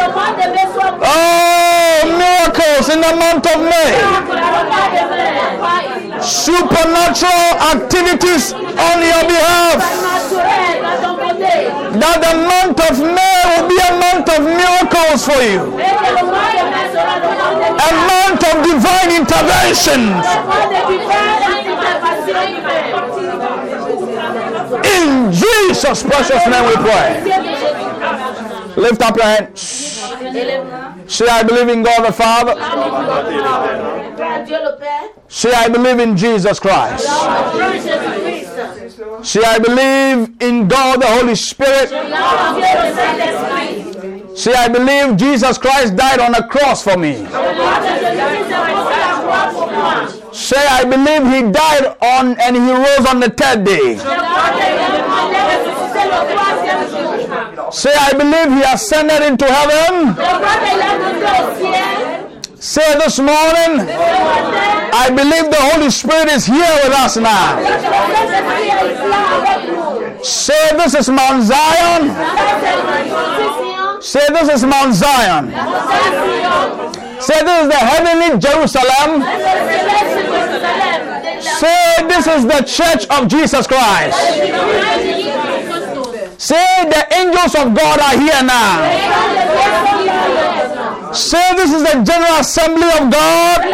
Oh, miracles in the month of May. Supernatural activities on your behalf. That the month of May will be a month of miracles for you. A month of divine interventions. In Jesus' precious name we pray. Lift up your hands. Say, I believe in God the Father. Say, I believe in Jesus Christ. Say, I believe in God the Holy Spirit. Say, I believe Jesus Christ died on the cross for me. Say, I believe he died on and he rose on the third day. Say, I believe he ascended into heaven. Say this morning, I believe the Holy Spirit is here with us now. Say, this is Mount Zion. Say, this is Mount Zion. Say, this is the heavenly Jerusalem. Say, this is the church of Jesus Christ. Say, the angels of God are here now. Say, this is the general assembly of God.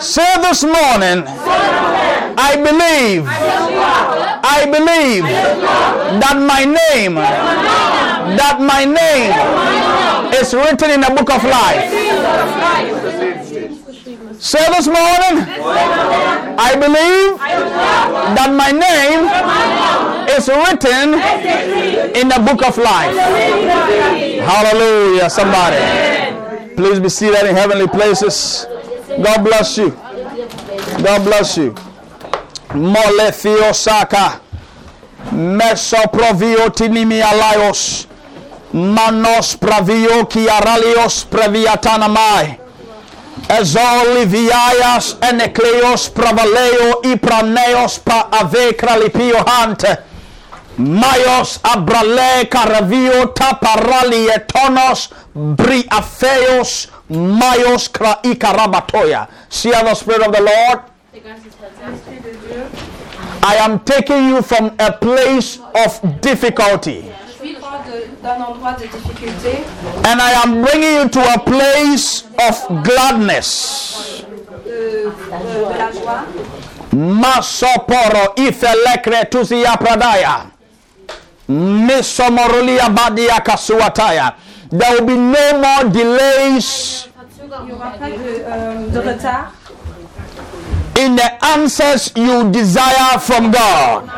Say this morning, I believe, I believe that my name, that my name is written in the book of life. Say this morning, I believe that my name is written in the book of life. Hallelujah, somebody. Please be seated in heavenly places. God bless you. God bless you. Mole Theosaka. Mesoprovio tinimi alaios. Manos pravio kiaralios previatanamai. Pravaleo ipraneos pa ave kralipio hante. Maios abrale caravio taparali etonos briafeos maios kra ikarabatoya. See the Spirit of the Lord? I am taking you from a place of difficulty and I am bringing you to a place of gladness. Masoporo ifelekre tuzia pradaya. Misomorolia badia kasuataya. There will be no more delays Il n'y aura pas de, euh, in the answers you desire from God.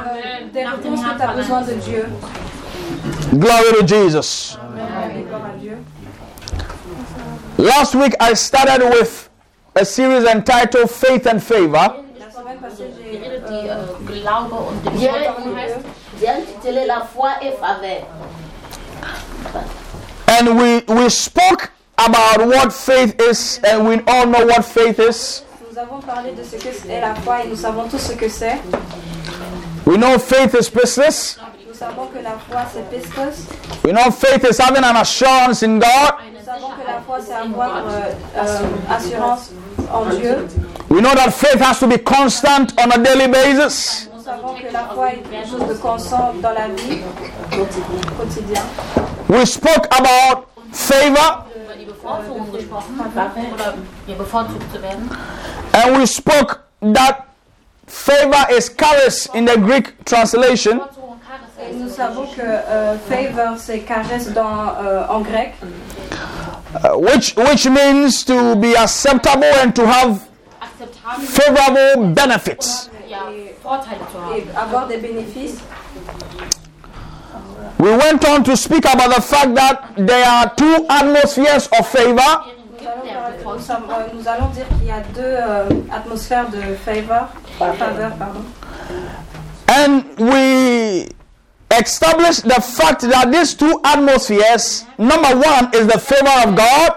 Glory to Jesus. Dieu. Last week I started with a series entitled Faith and Favor. La semaine passée, j'ai die Glaube und dem Dieu Vertrauen heißt. J'ai intitulé La foi et faveur. And we, we spoke about what faith is, and we all know what faith is. nous avons parlé de ce que est la foi et nous savons tous ce que c'est. We know faith is business. Nous savons que la foi c'est pistos. We know faith is having an assurance in God. Nous savons que la foi c'est avoir euh, euh, assurance en Dieu. We know that faith has to be constant on a daily basis. Nous savons que la foi est quelque chose de constant dans la vie quotidien. We spoke about favor, Über die Bevorzugung gesprochen oder ja, bevorzugt zu werden. and we spoke that favor is charis in the Greek translation, Et nous savons que euh, favor c'est caresse dans, euh, en grec, uh, which, which means to be acceptable and to have favorable benefits. et avoir des bénéfices. We went on to speak about the fact that there are two atmospheres of favor. Nous allons, parler- nous savons- nous allons dire qu'il y a deux atmosphères de favor, faveur, pardon. And we established the fact that these two atmospheres, number one is the favor of God,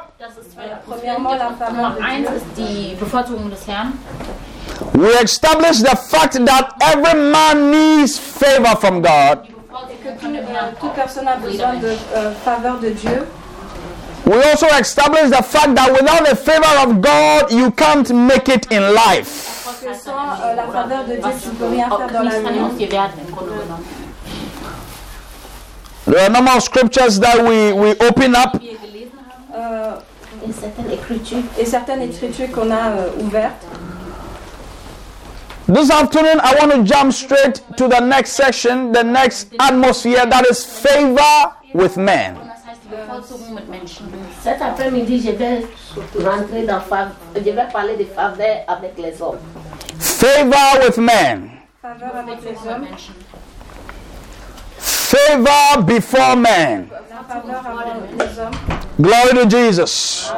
we establish the fact that every man needs favor from God. We also establish the fact that without the favor of God, you can't make it in life. There are a number of scriptures that we, we open up. Wie wir gelesen haben, Euh, Et certaines écritures. et certaines écritures qu'on a euh, ouvertes. This afternoon, I want to jump straight to the next section, the next atmosphere that is favor with men. und das heißt die Bevorzugung mit Menschen. Cet après-midi, je vais rentrer dans Je vais parler de faveur avec les hommes. Favor with men. Faveur avec les hommes. Favor before men. Glory to Jesus.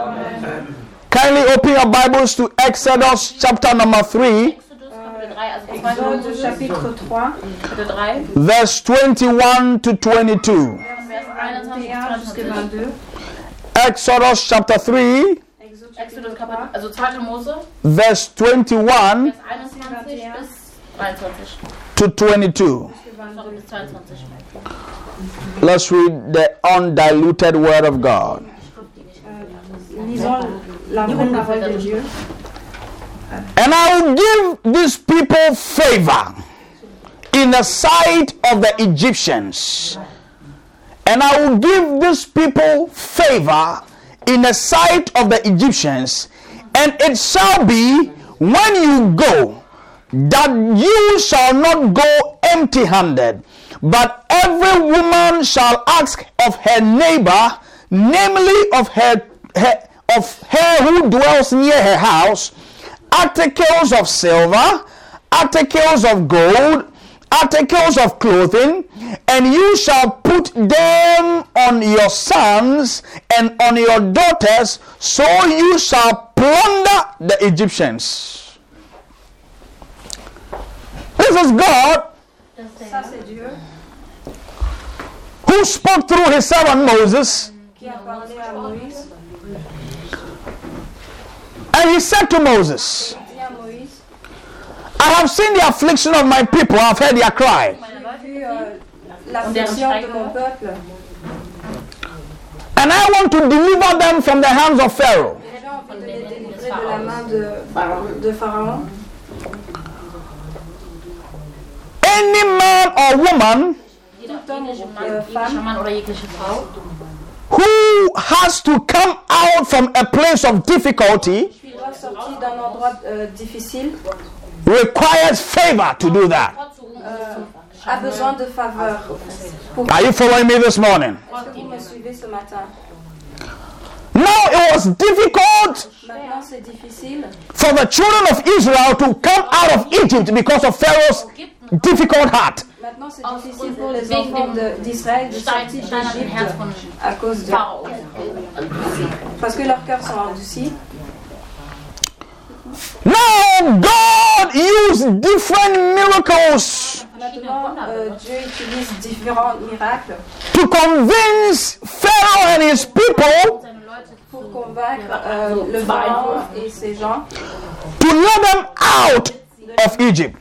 Kindly open your Bibles to Exodus chapter number 3, Exodus Kapitel 3, also 2. Exode Mose, chapitre 3, Kapitel 3, verse 21 to 22. Vers 21 bis 21 jusqu'à 22. 22. Exodus chapter 3, Exodus chapitre 3, also 2. Mose, verse 21 Vers 21 bis 23. to 22. Jusqu'à Sorry, 22. bis 22. Let's read the undiluted word of God. And I will give these people favor in the sight of the Egyptians. And I will give these people favor in the sight of the Egyptians. And it shall be when you go that you shall not go empty handed, but every woman shall ask of her neighbor, namely of her, her of her who dwells near her house, articles of silver, articles of gold, articles of clothing, and you shall put them on your sons and on your daughters, so you shall plunder the Egyptians. This is God who spoke through his servant Moses, and he said to Moses, I have seen the affliction of my people, I have heard their cry. And I want to deliver them from the hands of Pharaoh. Et j'ai envie de les délivrer de la main de, de Pharaon. Any man or woman Jeder Tom, jegliche Mann, jeglicher Femme. Mann oder jegliche Frau, who has to come out from a place of difficulty qui doit sortir d'un endroit difficile requires favor to do that. Bevorzugung a besoin de faveur. Pour Are you following me this morning? Est-ce que vous me suivez ce matin Now it was difficult Maintenant, c'est difficile for the children of Israel to come out of Egypt because of Pharaoh's difficult heart. Maintenant, c'est difficile pour les enfants de- d'Israël de Stein, sortir d'Égypte à cause de Pharao. parce que leurs cœurs sont endurcis. Now God used different miracles Maintenant, euh, Dieu utilise différents miracles to convince Pharaoh and his people pour convaincre euh, le pharaon et ses gens to let them out of Egypt.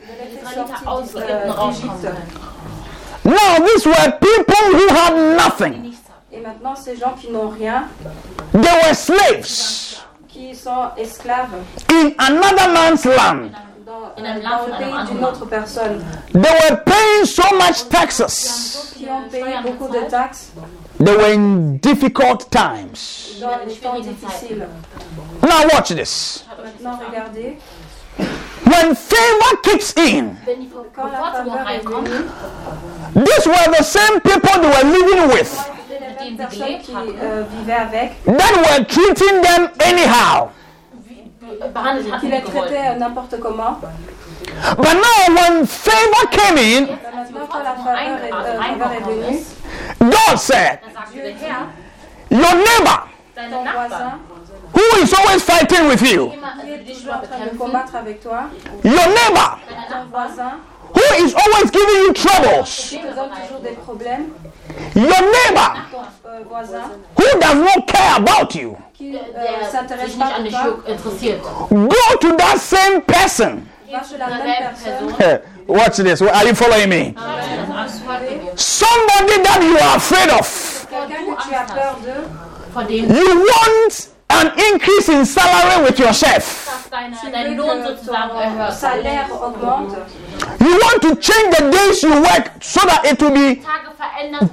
Now these were people who had nothing. They were slaves in another man's land. They were paying so much taxes. They were in difficult times. Now watch this. When favor kicks in, these were the same people they were living with that were treating them anyhow. But now, when favor came in, God said, Your neighbor, deine ton Nachbarn, voisin who is always fighting with you, immer qui also est dich toujours en train de bekämpfen, combattre avec toi, your neighbor, deine ton Nachbarn, voisin who is always giving you troubles, qui te donne toujours des problèmes, your neighbor, ton euh, voisin who does not care about you, qui euh, der s'intéresse sich pas nicht an à dich toi, interessiert. go to that same person va chez la zur même selben personne. Person. Watch this. Are you following me? Angst vor dir. Somebody that you are afraid of. Quelqu'un que tu as peur d'eux, Vor dem You want an increase in salary with your chef. dass deine, tu dein veux Lohn que sozusagen ton erhöht salaire augmente. You want to change the days you work so that it will be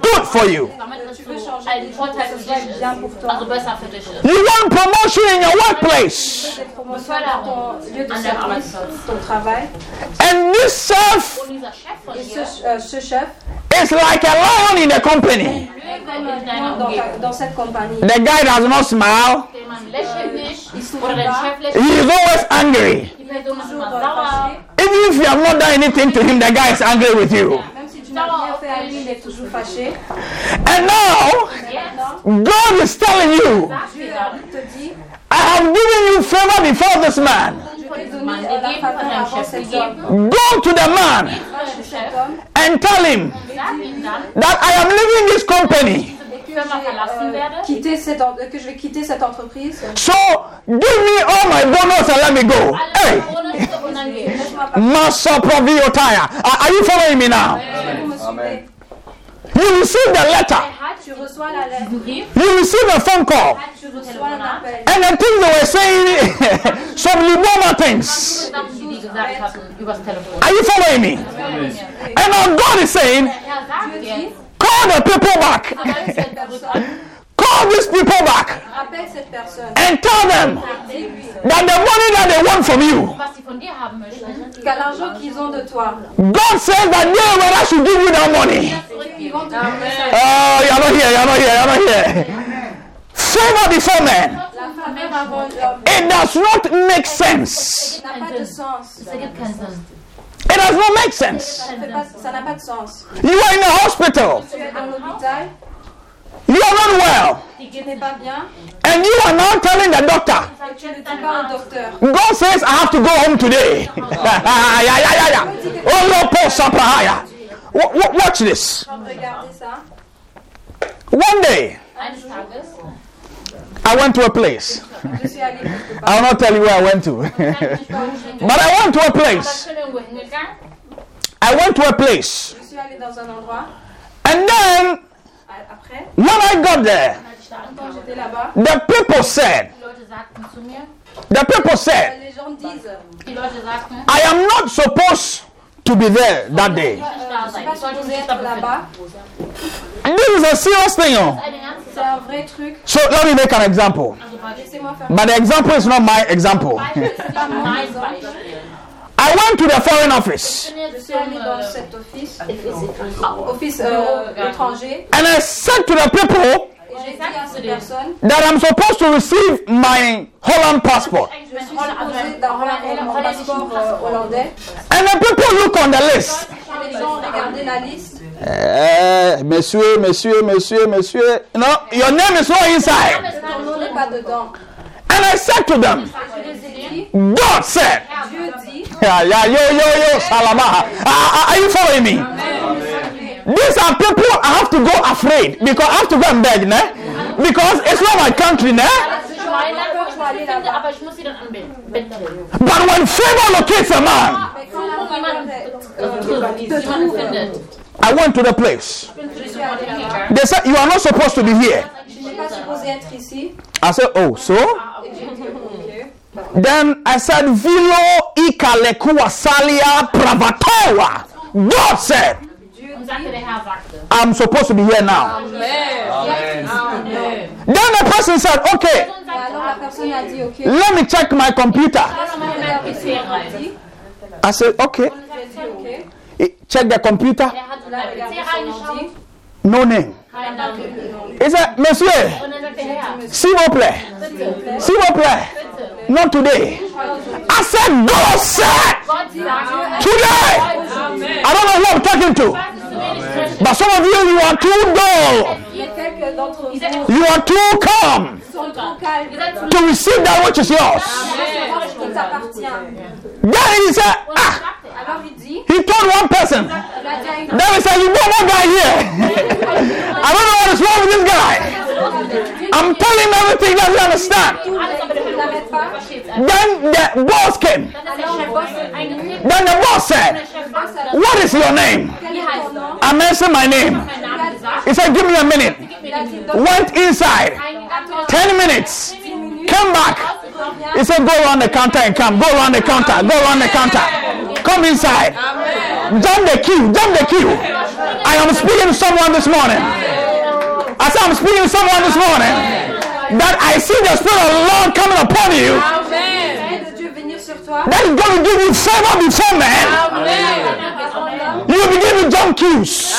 good for you. Damit es Tu veux so changer ein des choses Vorteil que für ce soit dich ist. bien pour toi. Also besser für dich ist. You want promotion in your workplace. Des dans ton lieu de An deinem service, Arbeitsplatz. ton travail. And this chef Und Chef von Et dir ce, euh, ce chef, is like a lion in the company. Löwe in deiner dans, ta- Umgebung. dans cette compagnie, The guy does not smile. Der Mann lächelt nicht sourit oder dein. Chef lächelt. He is always angry. Die Person ist immer toujours sauer. fâché. Even if you have not done anything to him, the guy is angry with you. Même si tu n'as rien fait à lui, il est toujours fâché. And now, God is telling you, sagt Dieu dir dann, te dit, I have given you favor before this man. je von t'ai diesem donné Mann la gegeben, von faveur deinem avant Chef cet homme. gegeben. Go to the man Va chez cet homme and tell him Sag ihm dann, that I am leaving this company. Firma verlassen euh, werde. quitté cette que je vais quitter cette entreprise. So give me all my bonus and let me go. Hey. Are, you following me now? You receive the letter. Tu reçois la lettre, Brief, You receive a phone call. tu reçois. And the things they were saying, some Liboma things. Are you following me? And now God is saying, call the people back. aber es wird zurück an, Call these people back ah, Appelle cette personne. and tell them ah, that the money that they want from you, was sie von dir haben möchten. qu'à l'argent qu'ils ont de toi, God says that they were I should give you that money. ils vont te donner ça. Oh, you're not here, you're not here, you're not here. Favor before men. La faveur avant l'homme It does not make sense. It does not make sense. Ça ne fait pas- ça n'a pas de sens. You are in a hospital. Tu es dans l'hôpital, You are not well. tu n'es pas bien, And you are now telling the doctor, et tu ne dis pas au docteur. God says I have to go home today. Oh, Watch this. One day, I went to a place. Je suis allée quelque part. I will not tell you where I went to. kann ich nicht vorstellen. but I went to a place. ich bin irgendwo hingegangen. I went to a place. Je suis allée dans un endroit. And then, when I got there, Als ich da quand ankam, j'étais là-bas, the people said, die Leute sagten zu mir, the people said, les gens disent die Leute sagten, I am not supposed to be there that day. This is a serious thing. Oh. So let me make an example. But the example is not my example. I went to the foreign office. Euh, And I said to the people, et j'ai dit à ces personnes, that I'm supposed to receive my Holland passport. eigentlich je mein suis Holl- also supposée mein d'avoir Holl- mon holländischen passeport Pass. Euh, hollandais. And the people look on the list. Et les gens ont regardé la liste. Eh, monsieur, monsieur, monsieur, monsieur. No, your name is not inside. Ton nom n'est pas dedans. And I said to them, Je les God said, yeah, yeah, yo, yo, yo, salama. Are, are you following me? These are people I have to go afraid because I have to go and beg, ne? Because it's not my country, ne? But when favor locates a man. I went to the place. They said, You are not supposed to be here. I said, Oh, so? Then I said, Vilo ikalekuwa salia pravatowa. God said, I'm supposed to be here now. Then the person said, Okay, Und Et alors la sagte, personne a dit, ok. let me check my computer. lass mal in mein PC rein. I said, Okay. J'ai dit, ok. He checked the computer. Er hat in Il a mein regardé PC son reingeschaut. ordi. No name. He said, Monsieur, s'il vous plaît, s'il vous plaît, not today. I said, Gott sagt, today. I don't know who I'm talking to, but some of you, you are too dull. You are too calm to receive that which is yours. Then he said, ah, he told one person. Then he said, you know one guy here. I don't know what is wrong with this guy. I'm telling him everything that he understand. versteht es Then the boss came. Then the boss said, What is your name? I mentioned my name. He said, Give me a minute. Went inside. 10 minutes. Come back. He said, Go around the counter and come. Go around the counter. Go around the counter. Come inside. Jump the queue. Jump the queue. I am speaking to someone this morning. I said, I'm speaking to someone this morning. That I see the Spirit of the Lord coming upon you. That is going to give you favor before man. You will begin to jump queues.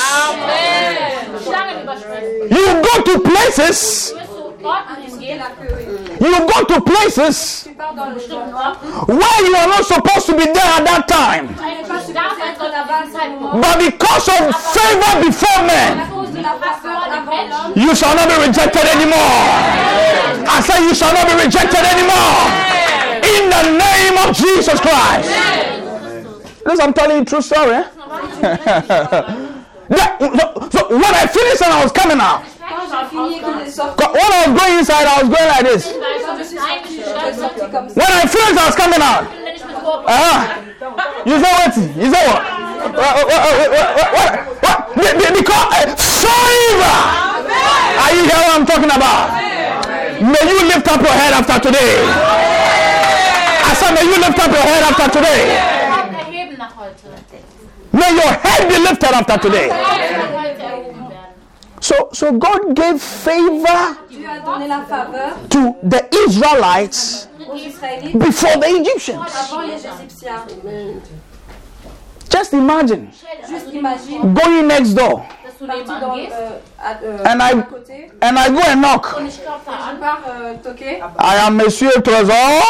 You go to places. You go to places where you are not supposed to be there at that time. But because of favor before men, you shall not be rejected anymore. I say you shall not be rejected anymore. In the name of Jesus Christ. Listen, I'm telling you true story. Eh? That- so when I finished and I was coming out, when I was going inside, I was going like this. When I finished, I was coming out. Ah, you say what? You say what? What? What? What? What? what, what? Be- be- Because uh. Are you hear what I'm talking about? May you lift up your head after today. I said, may you lift up your head after today. May your head be lifted after today. So, so God gave favor Dieu a donné la faveur to the Israelites before the Egyptians. avant les Égyptiens. Just imagine going next door Dass du parti nebenan dans, gehst euh, euh, And I- and I go and knock. und ich klopfe je an. pars euh. euh I am. Monsieur Trésor.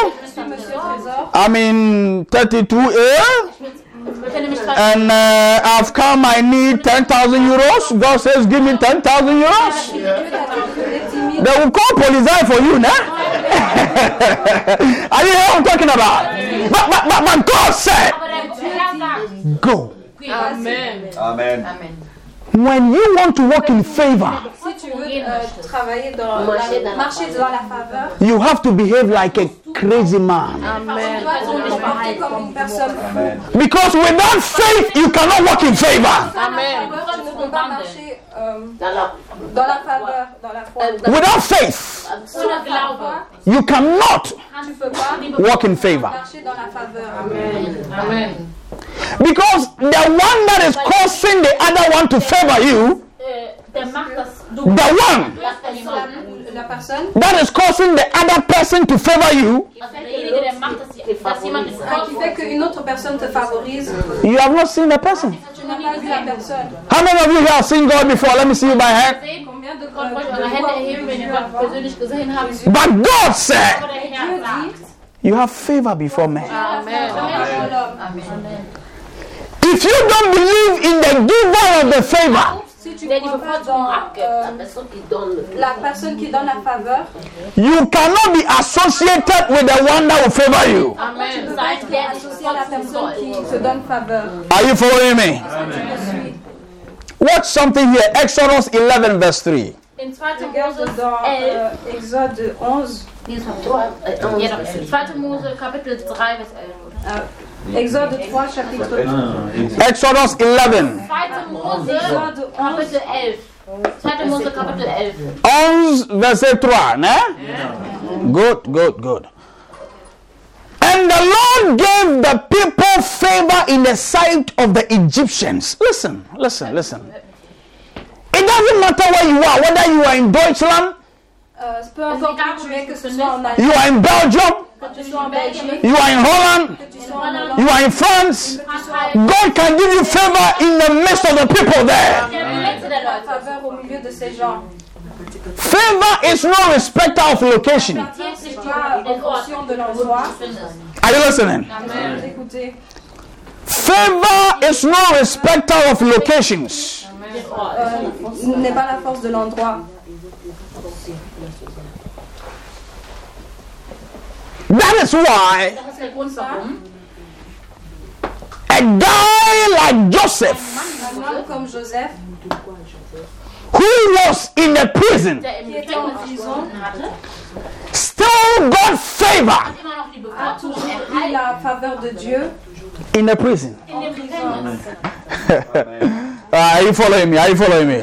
I'm in 32A Ich bin nämlich gerade and uh, I've come. I need 10,000 euros. God says, Give me 10,000 euros. Dieu t'a donné 10 000. They will call police for you, nah? Are you hear what I'm talking about? But, but, but, but God said, Aber der Herr sagt, Go. Amen. Amen. When you want to walk in favor, Si tu veux euh, travailler dans Marcher la, dans la marcher dans la faveur, you have to behave like a crazy man. tu dois te comporter comme une personne fou. Because without faith, you cannot walk in favor. Sans la faveur, tu ne peux pas marcher Dans la, dans la faveur, dans la foi. dans Without faith, you cannot Tu peux pas walk in favor. marcher dans la faveur. Because the one that is causing the other one to favor you, the one lässt da jemanden. La, la personne that is causing the other person to favor you, Also derjenige, der macht, dass, die- dass jemand ist qui fait qu'une autre personne te favorise, you have not seen the person. tu n'as pas vu la personne. How many of you have seen God before? Let me see you by hand. sehen. Combien de Gott wollte euh, de eure Hände fois erheben, wenn ihr Dieu Gott a- persönlich gesehen habt. But God said, Aber der Herr Dieu sagt, dit, You have favor before men. If you don't believe in the giver of the favor, Si tu crois pas dans euh, la personne qui donne la personne qui donne la faveur, you cannot be associated with the one that will favor you. tu peux pas être associé à la personne qui te donne faveur. Are you following me? Je. Watch something here. Exodus 11, verse 3. in uh, 2. Regarde dans 11, euh, Exode 11, trois, euh, onze. ja, doch, 2. Mose Kapitel 3 bis 11. Exode 3, chapitre 3. Exodus 11. 2. Mose Exode 11, Kapitel 11. 2. 11. 11, verset 3. Ne? Good, good, good. And the Lord gave the people favor in the sight of the Egyptians. Listen, listen, listen. It doesn't matter where you are, whether you are in Deutschland, peu importe où tu es, que ce soit en Allemagne, you are in Belgium, que tu sois en Belgique, you are in Holland, que tu sois en Hollande, you are in France. Frankreich, God can give you favor in the midst of the people there. der Mitte der la Leute. faveur au milieu de ces gens. Favor is no respecter of location. Dieu, c'est pas en fonction de l'endroit. Are you listening? Vous écoutez. Favor is no respecter of locations. Euh, n'est pas la force de l'endroit. That is why a guy like Joseph, who was in a prison, still got favor in the prison. are you following me? Are you following me?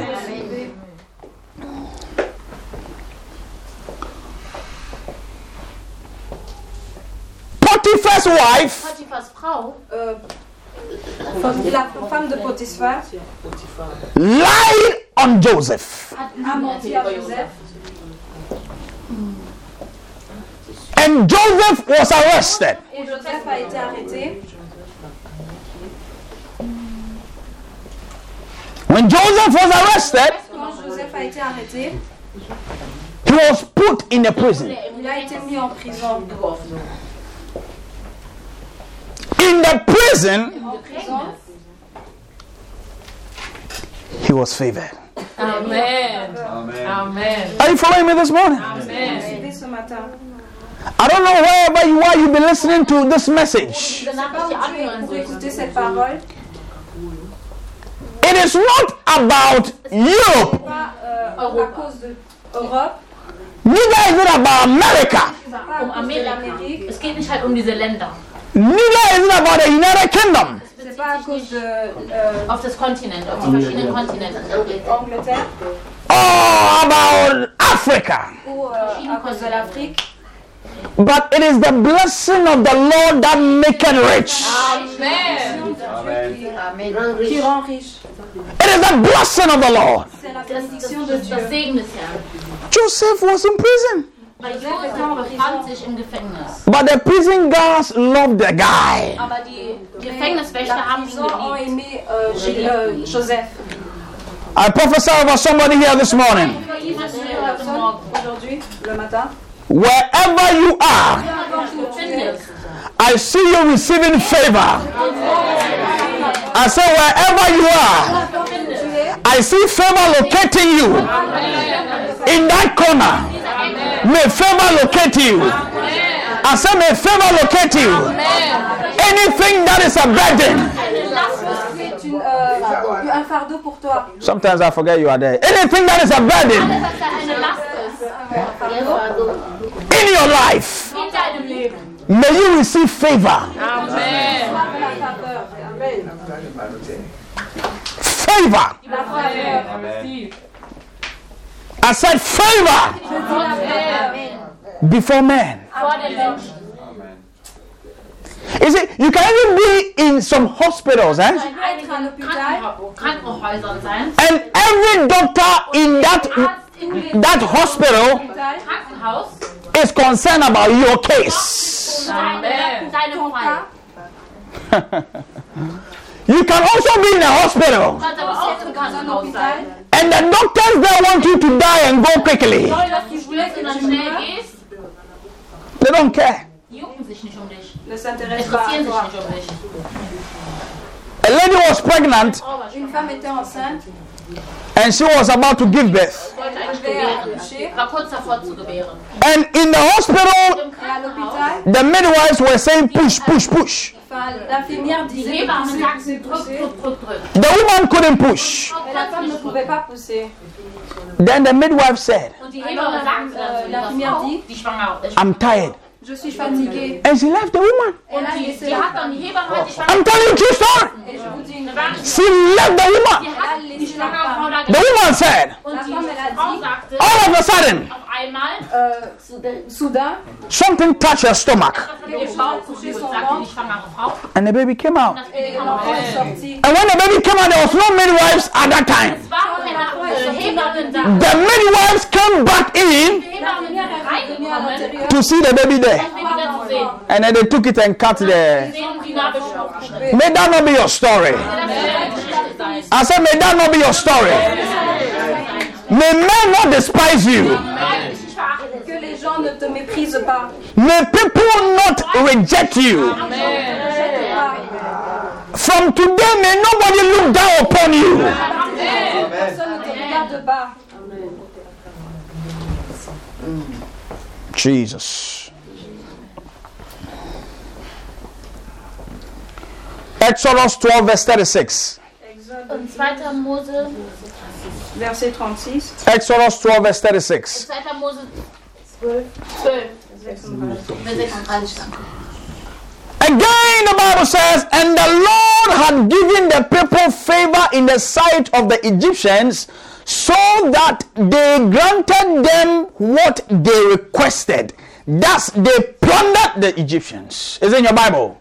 Potiphar's wife Potiphars Frau uh, la femme de Potiphar lied on Joseph. hat a menti à Joseph mm. And Joseph was arrested. et Joseph a été arrêté. When Joseph was arrested, Joseph a été arrêté, he was put in a prison. il a été mis en prison. In the prison, En prison, he was favored. Amen. Amen. Are you following me this morning? suivi ce matin. I don't know wherever you are, you've been listening to this message. Je ne sais pas où tu es pour écouter cette parole. It is not about Europe, Pas à cause de l'Europe, neither is it about America, pas à cause de Amerika. l'Amérique, Es geht nicht halt diese Länder. neither is it about the United Kingdom. c'est pas à cause de euh, Auf das Kontinent, auf die verschiedenen Kontinente. Angleterre or oh, about Africa, ou cause de l'Afrique, but it is the blessing of the Lord that maketh rich. Amen. qui rend riche. It is the blessing of the Lord. C'est la Das, das, bénédiction de das, Dieu. das Segen des Herrn. Joseph was in prison, Weil Josef befand sich im Gefängnis. but the prison guards loved the guy. Aber die Gefängniswächter haben ihn geliebt. aimé Gé- euh, Joseph. I prophesy over somebody here this morning. Über jemanden Une hier heute personne Morgen. aujourd'hui, le matin, Wherever you are, I see you receiving favor. I say, wherever you are, I see favor locating you. In that corner, may favor locate you. I say, may favor locate you. Anything that is a burden. Sometimes I forget you are there. Anything that is a burden in your life. May you receive favor. Amen. Favor. I said, favor before men. You see, you can even be in some hospitals, eh? And every doctor in that that hospital is concerned about your case. You can also be in a hospital, and the doctors there want you to die and go quickly. They don't care. A lady was pregnant Frau war Une femme était enceinte, and she was about to give birth. wollte eigentlich devait gebären. accoucher. War kurz davor zu gebären. And in the hospital, Im Et à Krankenhaus. l'hôpital, the midwives were saying, push, push, push. The woman couldn't push. Et la femme ne pouvait pas pousser. Then the midwife said, Und die Hebamme sagte dann zu la dieser Infirmière Frau, dit, die schwanger ist. I'm tired. Je suis fatiguée. And she left the woman. Elle a Die, laissé die la hat dann, femme. die Hebamme hat die schwangere I'm telling you true story. Et je vous dis une Eine She left the woman. hat die schwangere Frau da The woman said, Und La die femme, elle a Frau dit, sagte all of a sudden, auf einmal, euh, soudain, something touched her stomach. was hat ihr Bauch berührt, sagte die schwangere Frau. And the baby came out. Das et Baby kam l'enfant raus. est sorti. And when the baby came out, there was no midwives at that time. Es war keine Hebamme da. The midwives came back in Die Hebamme L'infirmière ist est revenue à reingekommen, l'intérieur. to see the baby there. Baby da zu sehen. And then they took it and cut the. Sehen die Nabelschnur aufgeschnitten. May that not be your story. Das wird eine Geschichte sein. I said, may that not be your story. May men not despise you. Nein, nicht verachten. Que les gens ne te méprisent pas. May people not reject you. From today, may nobody look down upon you. Personne ne te regarde bas. Jesus. Exodus 12, verse 36. Exode, Und 2. Mose, verset 36. Exodus 12, verse 36. 2. 12, 12, 36. Again, the Bible says, and the Lord had given the people favor in the sight of the Egyptians, so that they granted them what they requested. Thus, they plundered the Egyptians. Is in your Bible.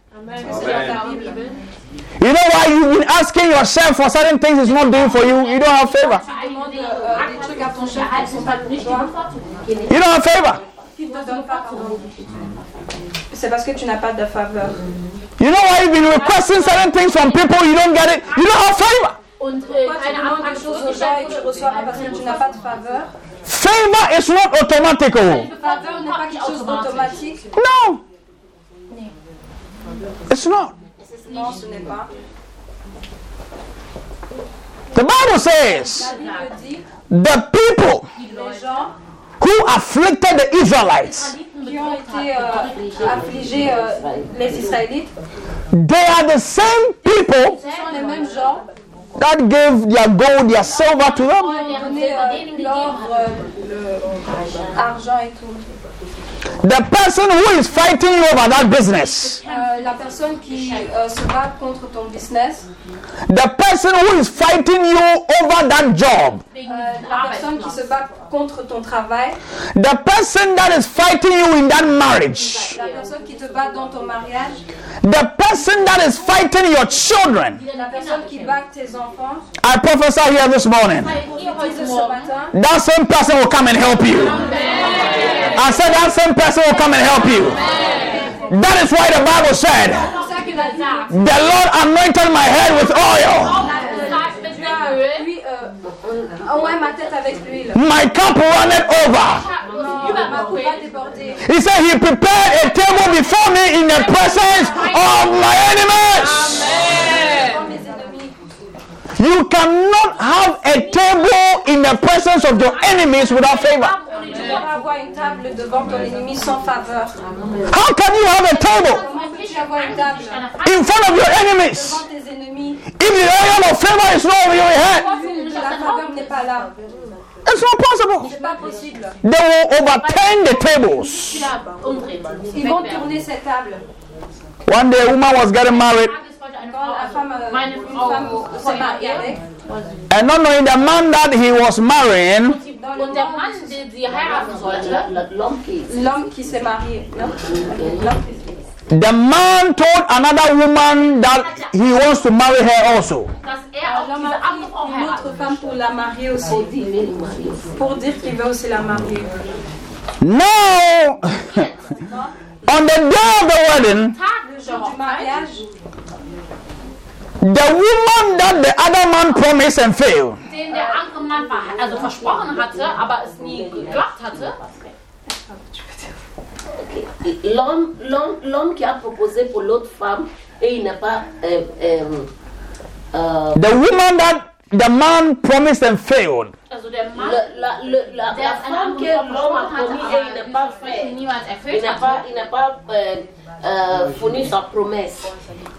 You know why you've been asking yourself for certain things it's not doing for you? You don't have favor. Tu demandes euh, des trucs à ton chef qui sont pas pour toi, You don't have favor. qui ne te donne pas pardon. C'est parce que tu n'as pas de faveur. You know why you've been requesting certain things from people you don't get it? You don't have favor. Und äh, Toi, tu keine demandes des choses aux Abmachung gens et tu reçois pas parce que tu n'as pas de faveur. Favor is not automatical. Faveur n'est pas quelque chose d'automatique. No. It's not. Non, ce n'est pas. The Bible says La Bible dit the people who afflicted the Israelites, qui ont été euh, affligés, euh, les Israélites, they are the same people sont les mêmes gens that gave their gold, their silver to them. donné euh, l'or, le argent et tout. The person who is fighting you over that business, Euh, la personne qui euh, se bat contre ton business, the person who is fighting you over that job, euh, la personne qui se bat contre ton travail, the person that is fighting you in that marriage, la personne qui te bat dans ton mariage, the person that is fighting your children. la personne qui bat tes enfants, I prophesy here this morning. qui disent ce matin, That same person will come and help you. I said that same person will come and help you. That is why the Bible said, c'est pour ça qu'il a dit, The Lord anointed my head with oil. Oh, My cup runneth over. He said, He prepared a table before me in the presence of my enemies. You cannot have a table in the presence of your enemies without favor. Tu ne peux pas avoir une table devant ton ennemi sans faveur. How can you have a table Comment peux-tu avoir une table in front of your enemies? devant tes ennemis? If the oil of favor is not over your head? La faveur n'est pas là? It's not possible. They will overturn the tables. Ils vont tourner cette table. One day, a woman was getting married, Quand la femme, une femme s'est mariée avec, and not knowing the man that he was marrying, Und der Mann, den sie heiraten sollte, La- la- L'homme qui l'homme qui s'est marié, non L'homme qui- the man told another woman that he wants to marry her also. dass auch L'homme diese a andere Frau pris une heiraten autre femme pour la marier aussi, oh, veut le marier. pour dire qu'il veut aussi la marier. Now, on the day of the wedding, Tag Le jour du mariage, the woman that the other man promised and failed, den der andere Mann also versprochen hatte, aber es nie geklappt hatte. L'homme, l'homme, l'homme qui a proposé pour l'autre femme et il n'a pas. euh, euh, euh, the woman that the man promised and failed, Also der Mann, le- la, le- la, der la eine femme andere que Frau l'homme a versprochen promis hatte, et il n'a pas aber es fait. niemals Il erfüllt n'a hatte. pas, il n'a pas fourni sa promesse.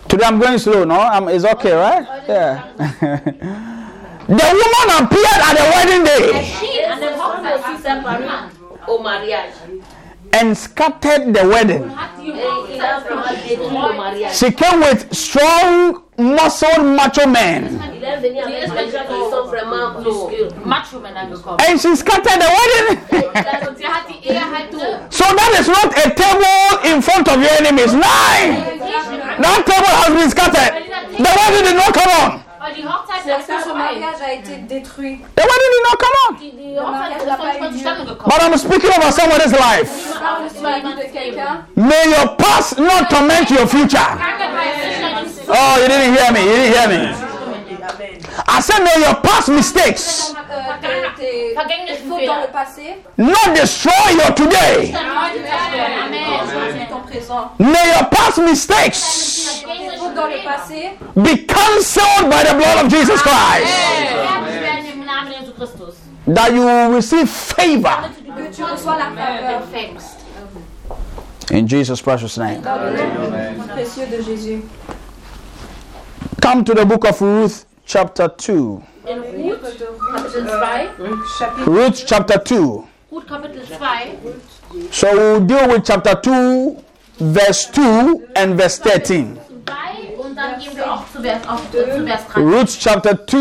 today I'm going slow, no? I'm, it's okay, right? Yeah. the woman appeared at the wedding day and scattered the wedding. She came with strong, muscled macho men. And she scattered the wedding. So that is not a table in front of your enemies. Nine. That table has been scattered. The wedding did not come on. Weil die Hochzeit parce ist que mariage a été détruit. The wedding did not come on. Die, die Hochzeit ist noch nicht mal zustande gekommen. But I'm speaking about somebody's life. Je parle sur la vie de quelqu'un. May your past not torment your future. Vergangenheit ist nicht dein Oh, you didn't hear me. You didn't hear me. I said, may your past mistakes tes- tes vergänglichen fautes dans le Fehler. passé, not destroy your today. Dann heute zerstören. Amen. ton présent. May your past mistakes Tes fautes dans le passé be cancelled by the blood of Jesus Christ. Sterben werden im Namen Jesu Christus. That you will receive favor que tu reçois la faveur Empfängst. in Jesus' precious name. dans le nom précieux de Jésus. Come to the book of Ruth, chapter 2. In Ruth, Kapitel 2. Ruth, chapter 2. Ruth, Kapitel 2. So we'll deal with chapter 2 verse 2 and verse 13. 2 und dann gehen wir auch zu Vers, auf, äh, zu Vers 3. Ruth chapter 2,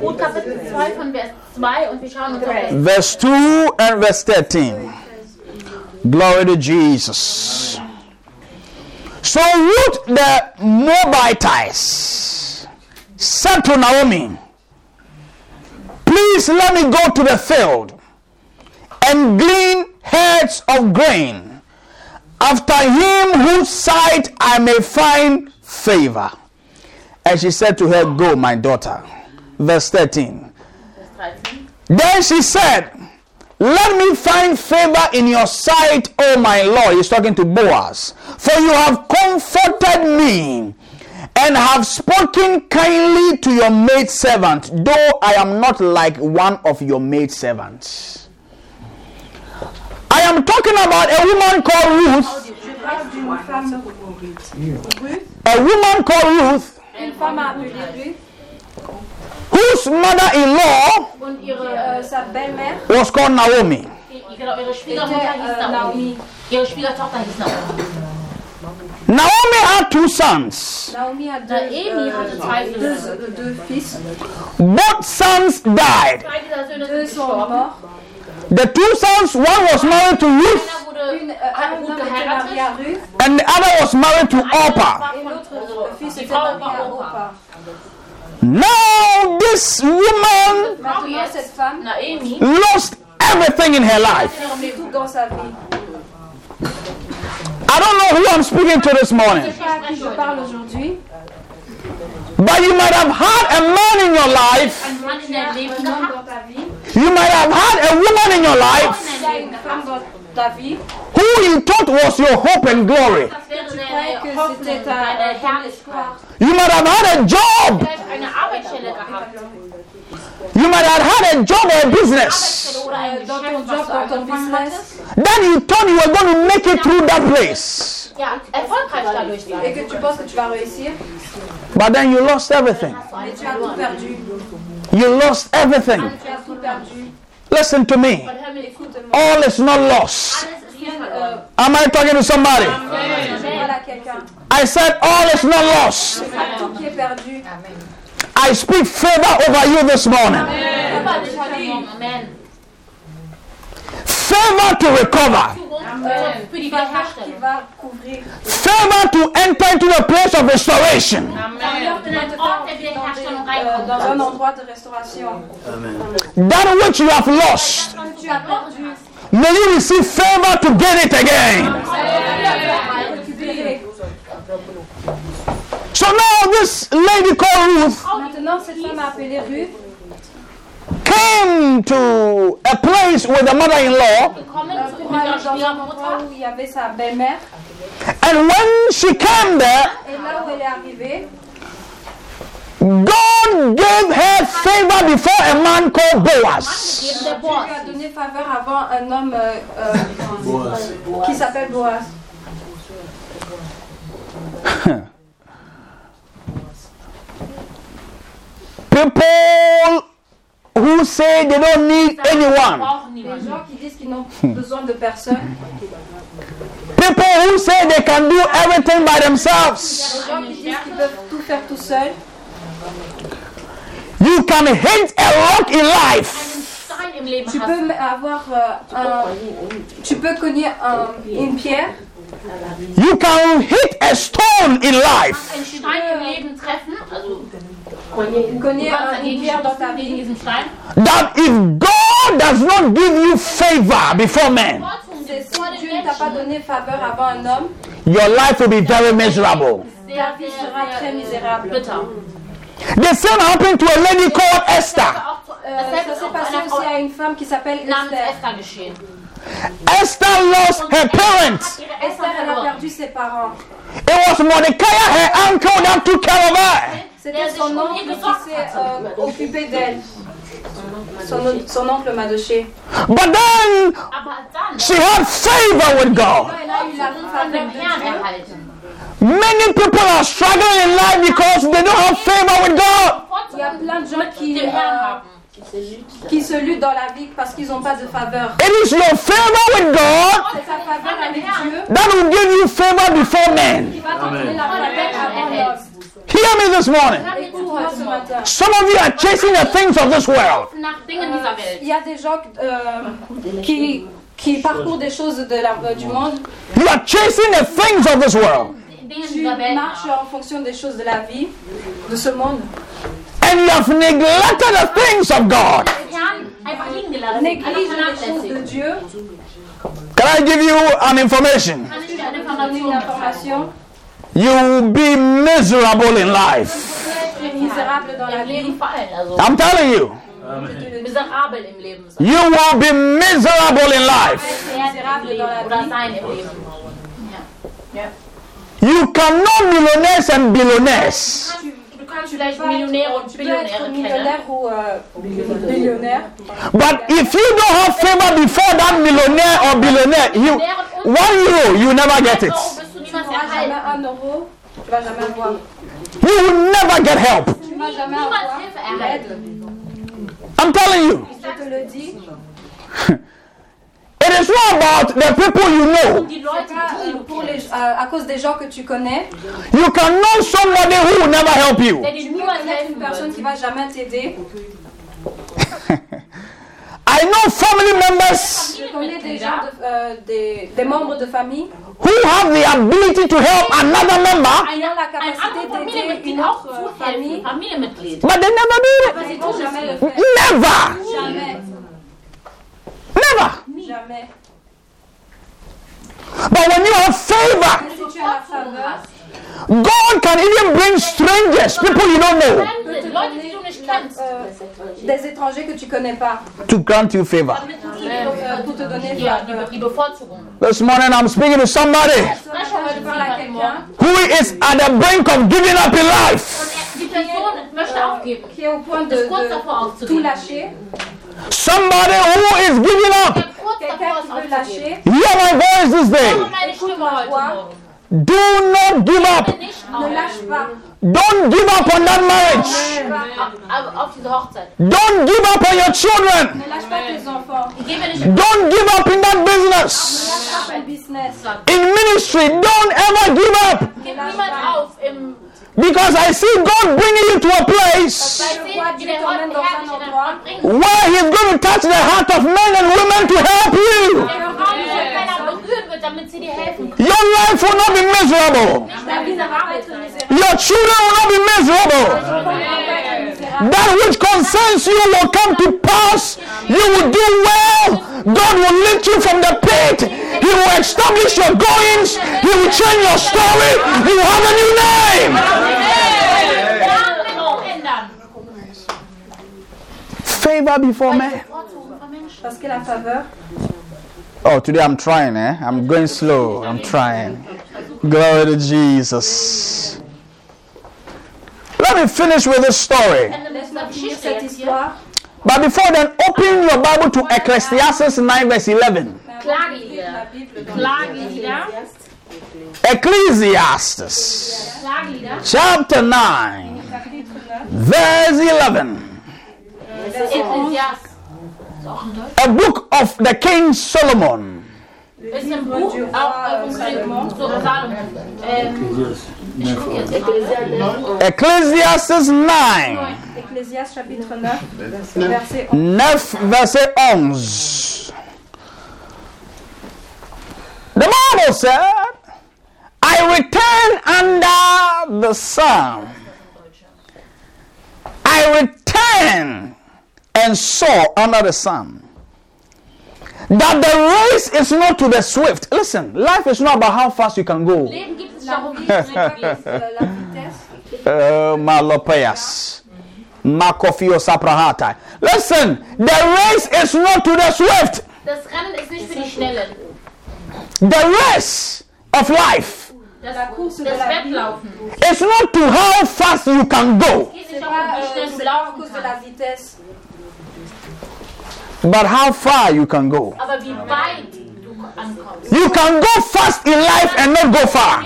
Ruth Kapitel 2 von Vers 2 und wir schauen uns auf verse 2 and verse 13. Glory to Jesus. So Ruth the Moabitess said to Naomi, Please let me go to the field and glean heads of grain after him whose sight I may find favor. And she said to her, Go, my daughter. Verse 13. Then she said, Let me find favor in your sight, O my Lord. He's talking to Boaz. For you have comforted me and have spoken kindly to your maid servant, though I am not like one of your maid servants. I am talking about a woman called Ruth. Je parle d'une femme, A woman called Ruth, une femme appelée Ruth, whose mother-in-law Und ihre, euh, sa belle-mère was called Naomi. Naomi. Naomi. Ihre Schwiegertochter hieß Naomi. Naomi had two sons. Naomi a deux, Naomi hatte zwei deux, Söhne. deux, deux fils. Both sons died. Zwei dieser Söhne Deux sind sont gestorben. morts. The two sons, one was married to Ruth Einer wurde, Une, euh, hat un Ruth homme était geheiratet. marié à Ruth and the other was married to Orpah. et l'autre fils Die était Frau marié war à Opa. Opa. Now this woman Maintenant, cette femme Naomi lost everything in her life. I don't know who I'm speaking to this morning, but you might have had a man in your life. You might have had a woman in your life who you thought was your hope and glory. You might have had a job. You might have had a job or a business Arbeitsstelle oder ein Dans ton Geschäft, was job, du dans ton angefangen business. hattest. that you thought you were going to make it through that place. Ja, erfolgreich dadurch Et sein. que tu penses que tu vas réussir. But then you lost everything. Mais tu as tout perdu. You lost everything. Tu as tout perdu. Listen to me. Hör mir zu. All is not lost. Alles ist nicht Euh, verloren. Am I talking to somebody? I said, All is not lost. I speak favor over you this morning. Amen. Favor to recover. Couvrir. Favor to enter into the place of restoration. Restauration. That which you have lost, may you receive favor to gain it again. Récupérer. So now this lady called Ruth Maintenant, cette femme appelée Ruth came to a place with the mother-in-law, Gekommen euh, zu pour aller unserer dans un endroit Schwiegermutter. où il y avait sa belle-mère. and when she came there, Et là où elle est arrivée, God gave her favor before a man called Boaz. Geben People who say they don't need anyone. Les gens qui disent qu'ils n'ont besoin de personne. People who say they can do everything by themselves. Les gens qui disent qu'ils peuvent tout faire tout seuls. You can hit a rock in life. Tu peux avoir euh, un, tu peux cogner un- une pierre. You can hit a stone in life. Einen Stein im Leben treffen. Also, Cogner du kannst un- dagegen une pierre dans ta stoßen gegen vie. diesen Stein. That if God does not give you favor before men, Trotzdem, C'est vor si den Dieu ne t'a pas Menschen donné faveur avant un homme, your life will be very miserable. sehr, ta vie sehr, sera très sehr misérable. bitter. The same happened to a lady called Esther. Auch zu- Euh, Dasselbe ça ist s'est auch bei passé einer Frau aussi à une femme qui s'appelle namens Esther. Esther geschehen. Esther lost her parents. Ihre Esther, Eltern elle a verloren. perdu ses parents. It was Mordecai, her uncle, that took care of her. C'était Der son sich um oncle ihr qui gesorgt s'est hatte. euh, occupé d'elle. Son, on- son oncle Mardochée. But then Aber dann she had favor with God. Elle a eu la von faveur dem de Herrn Dieu. erhalten. Many people are struggling in life because they don't have favor with God. Il y a plein de gens qui, Mit dem Herrn euh, haben. Qui se luttent dans la vie parce qu'ils n'ont pas de faveur. It is your favor with God C'est sa faveur avec Dieu that will give you favor before men. qui va te donner la faveur avant l'homme. Hear me this morning. Écoute-moi ce matin. Some of you are chasing the things of this world. Il y a des gens euh, qui, qui parcourent des choses de la, euh, du monde. You are chasing the things of this world. Tu marches en fonction des choses de la vie, de ce monde. And you have neglected the things of God. Can I give you an information? You will be miserable in life. Im telling you, you will be miserable in life. You cannot millionaires and billionaires. Du kannst vielleicht Millionäre und Tu peux être Billionäre kennen. millionnaire ou euh, billionnaire. But if you don't have favor before that millionaire or billionaire, you one euro, you never get it. So wirst du niemals Tu n'auras jamais erhalten. un euro. Tu vas jamais avoir. You will never get help. Tu vas jamais Niemals avoir Hilfe l'aide. erhalten. I'm telling you. It is not about the people you know. Pour les, euh, à cause des gens que tu connais. You can know somebody who will never help you. Tu peux connaître une personne qui va jamais t'aider. I know family members Je connais des gens, de- euh, des, des membres de famille who have the ability to help another member, qui ont la capacité d'aider une autre famille. but they never do Mais ils vont jamais le it. Never. Jamais. Never. Jamais. But when you have favor, Mais si tu as la faveur, God can even bring strangers, people you don't know, Fremde, Leute, die du nicht la- kennst. des étrangers que tu connais pas to grant you favor. Damit du die, pour te donner ja, faveur. die, die Bevorzugung. This morning I'm speaking to somebody Ce matin, je parle à quelqu'un who is at the brink of giving up in life. Und die Person möchte aufgeben. qui est au point de, Ist kurz de davor tout aufzugeben. lâcher. Somebody who is giving up. Der kurz Quelqu'un davor qui ist veut aufzugeben. lâcher. Hear my voice this day. Höre meine Stimme heute Morgen. Do not give up. Nicht Ne auf, lâche pas. Don't give up on that marriage. auf, auf diese Hochzeit. Don't give up on your children. Ne lâche pas tes enfants. Gebe nicht Don't give up in that Ne business. lâche pas ton business. In ministry, don't ever give up. Gib niemals auf im Because I see God bringing you to a place Weil Je sehen, vois wie Dieu der Gott t'emmène dans un herrlich in den endroit Ort bringt. where He's going to touch the heart of men and women to help you. Der Frauen und Männer berühren wird, damit sie dir helfen. Your life will not be miserable. Nicht Ta mehr vie ne va pas miserabel être sein. misérable. Your children will not be miserable. Ton enfant va pas être misérable. That which concerns you will come to pass. You will do well. God will lift you from the pit. He will establish your goings. He will change your story. You will have a new name. Ja, genau. ändern. Favor before men. Bevorzugung von Menschen. Parce que la faveur, Oh, today I'm trying, eh? I'm going slow. I'm trying. Glory to Jesus. Let me finish with this story. Ende mit laisse-moi dieser finir Geschichte cette jetzt hier. histoire. But before then, open your Bible to Ecclesiastes 9, verse 11. Klagelieder. La Klagelieder. Ecclesiastes chapter 9, verse 11. verset 11. Ekklesiastes. Ist auch in Deutsch. A book of the King Solomon. Ist im Buch auch roi, vom Salomon. König. Um, so, Salomon. Ich gucke jetzt. Ecclesiastes 9, Ecclésiaste chapitre 9, verset 11. 9, verse 11. The Bible said, I return under the sun. I return and saw under the sun that the race is not to the swift. Listen, life is not about how fast you can go. Leben gibt es La darum, wie vie, schnell du gehst. la vitesse. Uh, Malopeas. Makofio saprahata. Listen, the race is not to the swift. Das Rennen ist nicht für die Schnellen. The rest of life is not to how fast you can go, but how far you can go. You can go fast in life and not go far.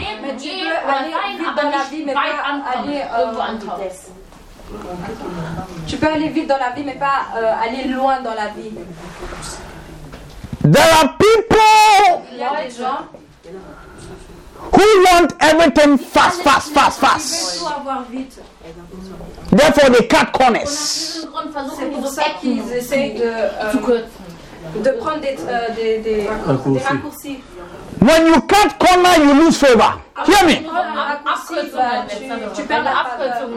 Tu peux aller vite dans la vie, mais pas euh, aller loin dans la vie. There are people Il y a des gens who want everything fast, fast, fast, fast. veulent tout avoir vite. Therefore, they cut corners. C'est pour ça qu'ils essayent de, euh, de prendre des, euh, des, des, des raccourcis. When you cut corner, you lose favor. Hear me. Prendre un raccourci, bah, tu, tu perds la faveur.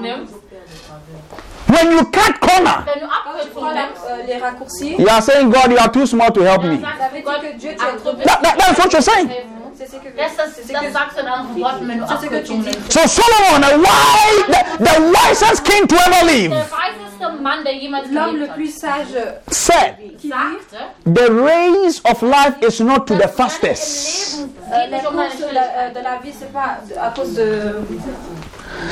Abkürzungen nimmst, When you cut corner, wenn du Quand tu prends Abkürzungen la- nimmst, euh, les raccourcis, you are saying, God, you are too small to help me. ça sagst veut du dire Gott, que Dieu, tu ach, es du trop bist That, that, that's what you're saying. C'est ce que, Das, das, c'est ce das que, sagst du in anderen Worten, wenn du c'est ce que tu Abkürzungen dis. nimmst. So Solomon, the, wise, the, the wisest king to ever live, Der weiseste Mann, der jemals L'homme le gelebt hat, plus sage said, qui dit sagte, the race of life is not to the fastest. Rennen im euh, Leben la geht nicht deine course de la, Schnelligkeit. euh, de la vie, c'est pas de- à cause de.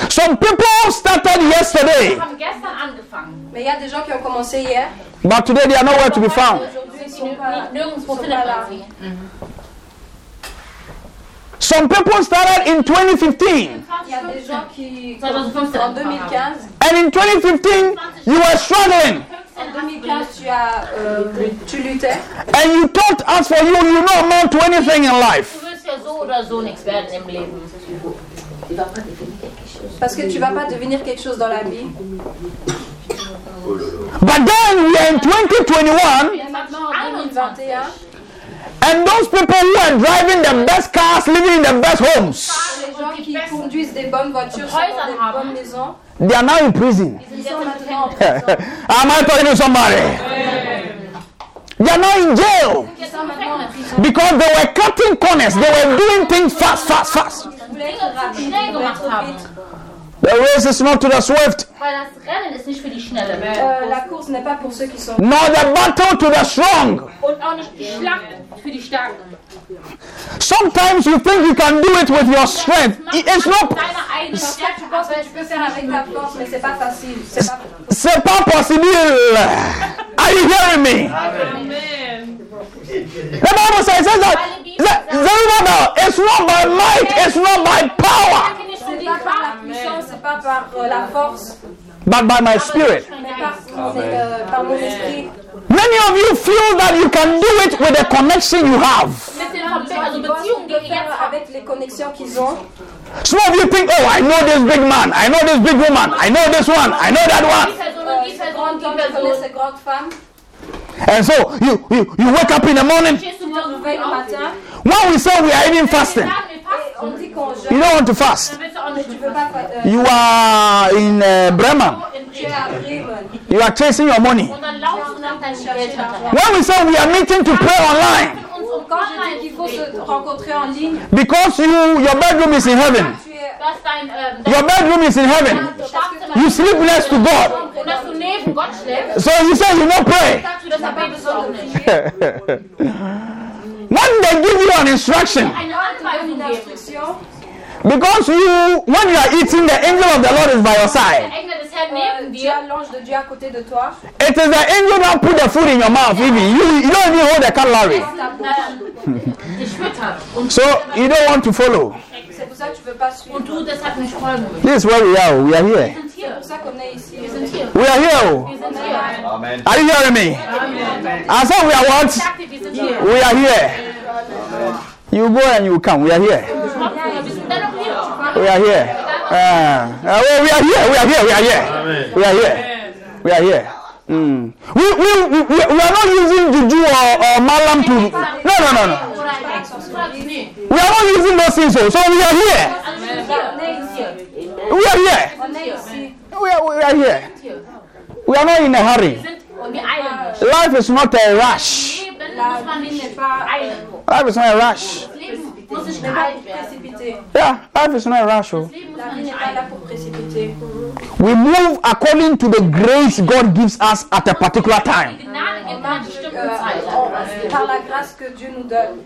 Some people started yesterday, Wir haben gestern angefangen. Mais il y a des gens qui ont commencé hier. but today they are nowhere to be found. Some people started in 2015, Il y a des gens qui, 2015 en 2015, and in 2015 you were struggling, en 2015, tu as, euh, tu luttais. and you thought, as for you, you don't amount to anything in life. Parce que tu vas pas devenir quelque chose dans la vie. But then we are in 2021, Et maintenant, en 2021, and those people who are driving the best cars, living in the best homes, they are now in prison. Am I talking to somebody? They are now in jail because they were cutting corners. They were doing things fast, fast, fast. The race is not to the swift, Weil das Rennen ist nicht für die Schnelle. Euh, la course n'est pas pour ceux qui sont. nor the battle to the strong. Und auch nicht die Schlacht für die Starken. Sometimes you think you can do it with your strength. It's not. Deine eigene Stärke, que tu peux faire avec ta force, mais c'est pas facile. C'est pas possible. Are you hearing me? The Bible says, says that, that Zerubbabel, it's not by might, it's not by power, c'est pas par la puissance, c'est pas par euh, la force, but by my ah, spirit. mais par, c'est, euh, par mon esprit. Many of you feel that you can do it with the connection you have. Mit den Verbi- also Ils pensent Beziehungen, qu'ils peuvent die ihr jetzt faire habt. avec les connexions qu'ils ont. Some of you think, oh, I know this big man, I know this big woman, I know this one, I know that one. Person Euh, und die ces Person grandes und die hommes, je connais Person. ces grandes femmes. And so you, you, you wake up in the morning. Stehst du Ils wieder se réveillent le auf? matin When we say we are even fasting, You don't want to fast. You are in uh, Bremen. You are chasing your money. When we say we are meeting to pray online, because you your bedroom is in heaven, your bedroom is in heaven. You sleep next to God. So you say you don't pray. When they give you an instruction, Eine Anweisung une geben. instruction. because you when you are eating, the angel of the Lord is by your side. Engel des Herrn Euh, neben tu dir. as l'ange de Dieu à côté de toi. It is the angel that put the food in your mouth. Even you, you don't even hold the calorie. dans ta bouche. dich füttert. Und, So you don't want to follow. C'est pour ça que tu veux pas suivre. und du deshalb nicht folgen willst. This is where we are. We are here. Wir sind C'est hier. pour ça qu'on est ici. Wir sind hier. We are here. Wir sind hier. Amen. Are you hearing me? I said we are what? Ich sagte, wir sind hier. We are here. You go and you come. We are here. Wir sind dennoch hier. We are here. Uh, uh, well, we are here. We are here. We are here. We are here. We are here. Mm. We, we, we, we are not using juju or, or malam to. No, no, no, no. Oder ein Exorcismus. Nee. We are not using those things. So, so we are here. Also wir sind hier. On est ici. We are here. On est ici. We are, we are here. We are not in a hurry. Wir sind und wir eilen nicht. Life is not a rush. Leben La vie n'est pas. Life is not a rush. Das Leben muss nicht n'est pas geeilt pour werden. précipiter. Yeah, life is not a rush. Oh. Das Leben muss La man vie nicht n'est pas là eilen. pour précipiter. We move according to the grace God gives us at a particular time. Die Gnade gibt man bestimmten Zeit. on- par la grâce que Dieu nous donne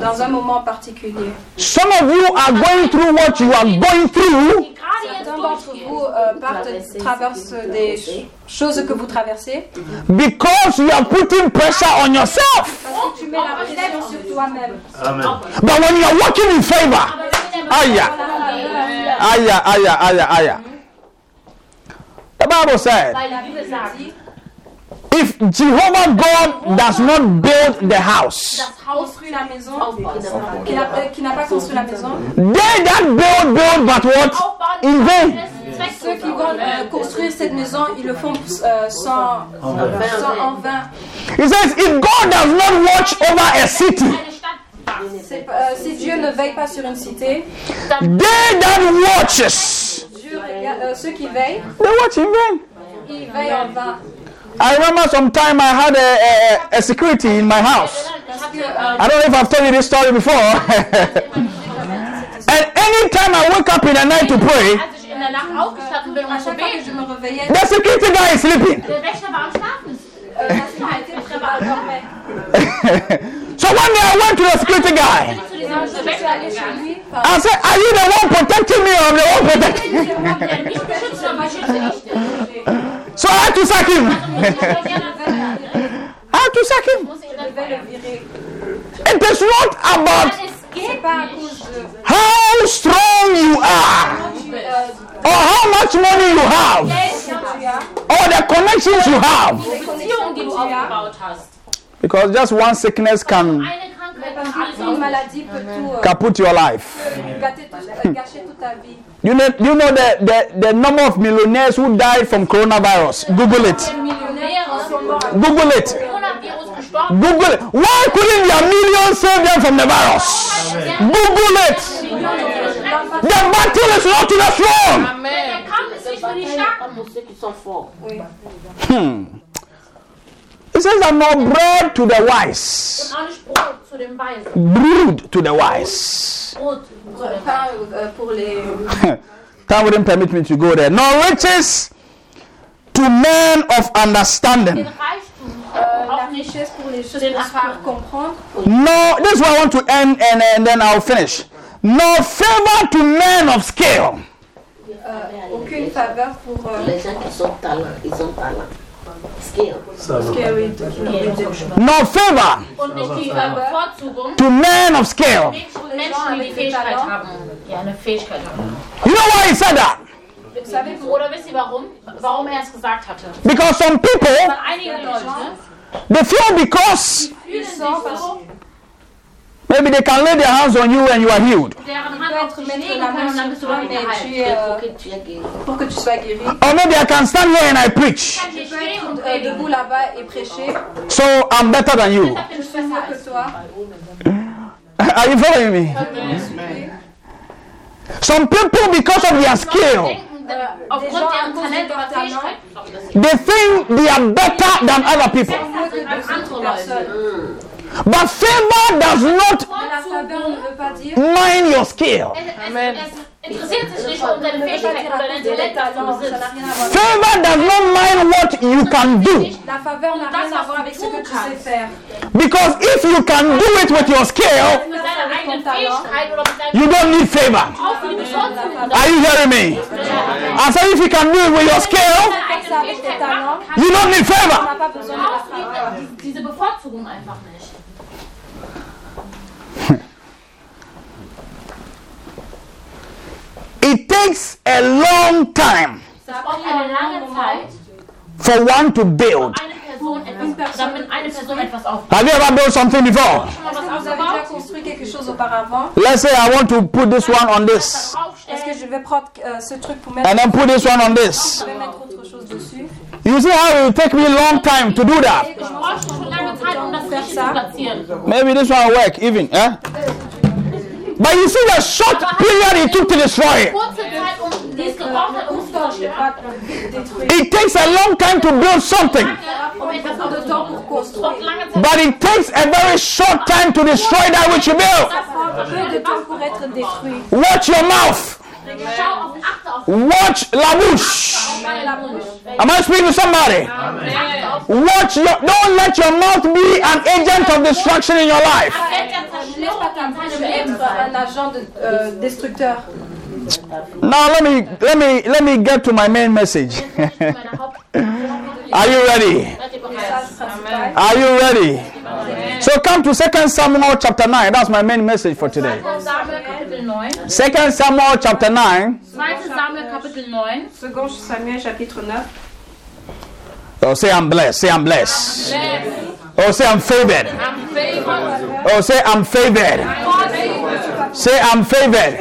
dans un moment particulier. Some of you are going through what you are going through Die gerade jetzt Certains d'entre vous euh, partent, traversent des ch- choses que vous traversez because you are putting pressure on yourself. parce que tu mets la pression sur toi-même. Amen. But when you are walking in favor, geht, aya, aya, aya, aya. The Bible said, if Jehovah God does not build the house, das Haus Construit la maison, Aufbauen. qui n'a euh, qui n'a pas construit la maison, they that build, build, but what? In vain. ceux qui vont euh, construire cette maison, ils le font euh, sans, sans en vain. He says, if God does not watch over a city, euh, si Dieu ne veille pas sur une cité, they that watches, Dieu euh, ceux qui veillent, they watch in vain. ils veillent en vain. I remember sometime I had a, a, a security in my house. Parce que I don't know if I've told you this story before. and anytime I wake up in the night to pray, Als ich in der Nacht aufgestanden bin, à zu chaque fois que je beten, me réveillais, the security guy is sleeping. so one day I went to the security guy. I said, Are you the one protecting me or I'm the one protecting me? So I had to sack him. I had to sack him. It is not about Es C'est geht pas à cause de how strong you are or how much money you have que tu as, or the connections you have. les Beziehung, connexions die que du tu as. aufgebaut hast. Because just one sickness can, Eine Krankheit Parce kann alles qu'une auflösen. maladie peut tout euh, kaput your life. gâter tout- hmm. gâcher toute ta vie. You know, you know the, the, the number of millionaires who died from coronavirus. Google it. Les millionnaires sont morts à Google it. Google it. Why couldn't their millions save them from the virus? Google it. The battle is not to the forts. Oui. Hmm. It says, I'm not bread to the wise. Brood to the wise. Time wouldn't permit me to go there. No riches to men of understanding. No, this is where I want to end and, and then I'll finish. No favor to men of scale. euh, aucune faveur pour. euh, Les gens qui sont talents, ils ont talent. Skill. No favor Und nicht die Bevorzugung. to men of scale. Menschen, die die Fähigkeit haben. Die eine Fähigkeit haben. You know why he said that? Vous savez, pour Oder wisst ihr warum? Warum es gesagt hatte? Because some people Weil einige Leute they feel because fühlen sich so, maybe they can lay their hands on you and you are healed. deren Hand peut auf être dich mettre legen la können main und dann sur bist du toi damit et geheilt. tu Il es, faut que tu aies guéri. pour que tu sois guéri. Or maybe I can stand here and I preach. Kann Tu ich peux stehen être und predigen. debout là-bas et prêcher. So I'm better than you. Deshalb bin ich Je suis mieux besser que als toi. Are you following me? Some people, because of their skill, denken, aufgrund deren Talent oder they think they are better than other people. Mieux que als d'autres andere Leute. personnes. But favor does not Mais la faveur ne veut pas dire. mind your skill. Es, es, es interessiert sich nicht um deine Ne Fähigkeit dire oder dein cause Talent, das du besitzt. n'a rien à voir. Favor does not mind what you can do. La faveur n'a rien à voir avec ce que tu sais faire. Because if you can do it with your skill, Mit deiner eigenen Fähigkeit oder mit deinem you don't need favor. auch für die Bevorzugung Are you hearing me? I say if you can do it with your skill, deine eigene Fähigkeit machen kannst, you don't need favor. n'a pas besoin de la brauchst du faveur. die- diese Bevorzugung einfach nicht. It takes a long time Es braucht eine lange Zeit, for one to build. eine Person etwas, damit eine Person etwas aufbaut. Have you ever built something before? Schon mal Est-ce was que vous avez déjà aufgebaut? construit quelque chose auparavant Let's say I want to put this one on this Est-ce que Aufstellen. je vais prendre euh, ce truc pour mettre, and then put this one on this. je vais mettre autre chose dessus You see how it will take me a long time to do that. Et que je Du m'en brauchst schon lange Zeit, das richtig zu platzieren. Maybe this one will work even, eh? But you see the short period it took to destroy it. Kurze Zeit, die es gebraucht hat, es zu zerstören. détruire. It takes a long time to build something, etwas Beaucoup de temps pour aufzubauen. construire. Und lange Zeit. but it takes a very short time to destroy that which you built. Peu de temps pour être détruit. Watch your mouth. Schau auf, achte auf Watch la bouche. Am I speaking to somebody? Achte auf Watch your. Don't let your mouth be an agent of destruction in your life. Feld der Laisse pas ta Zerstörung bouche in deinem Leben être sein. un agent de, destructeur. Now let me let me let me get to my main message. Meine Haupt- Are you ready? Seid ihr bereit? Message principal. Are you ready? So come to 2 Samuel chapter 9. That's my main message for today. Samuel Kapitel 9. 2 Samuel chapter 9. 2. Samuel Kapitel Kapitel 9. Second Samuel chapitre 9. Oh, say I'm blessed. Say I'm blessed. Oh, say I'm favored. Oh, say I'm favored. Say I'm favored.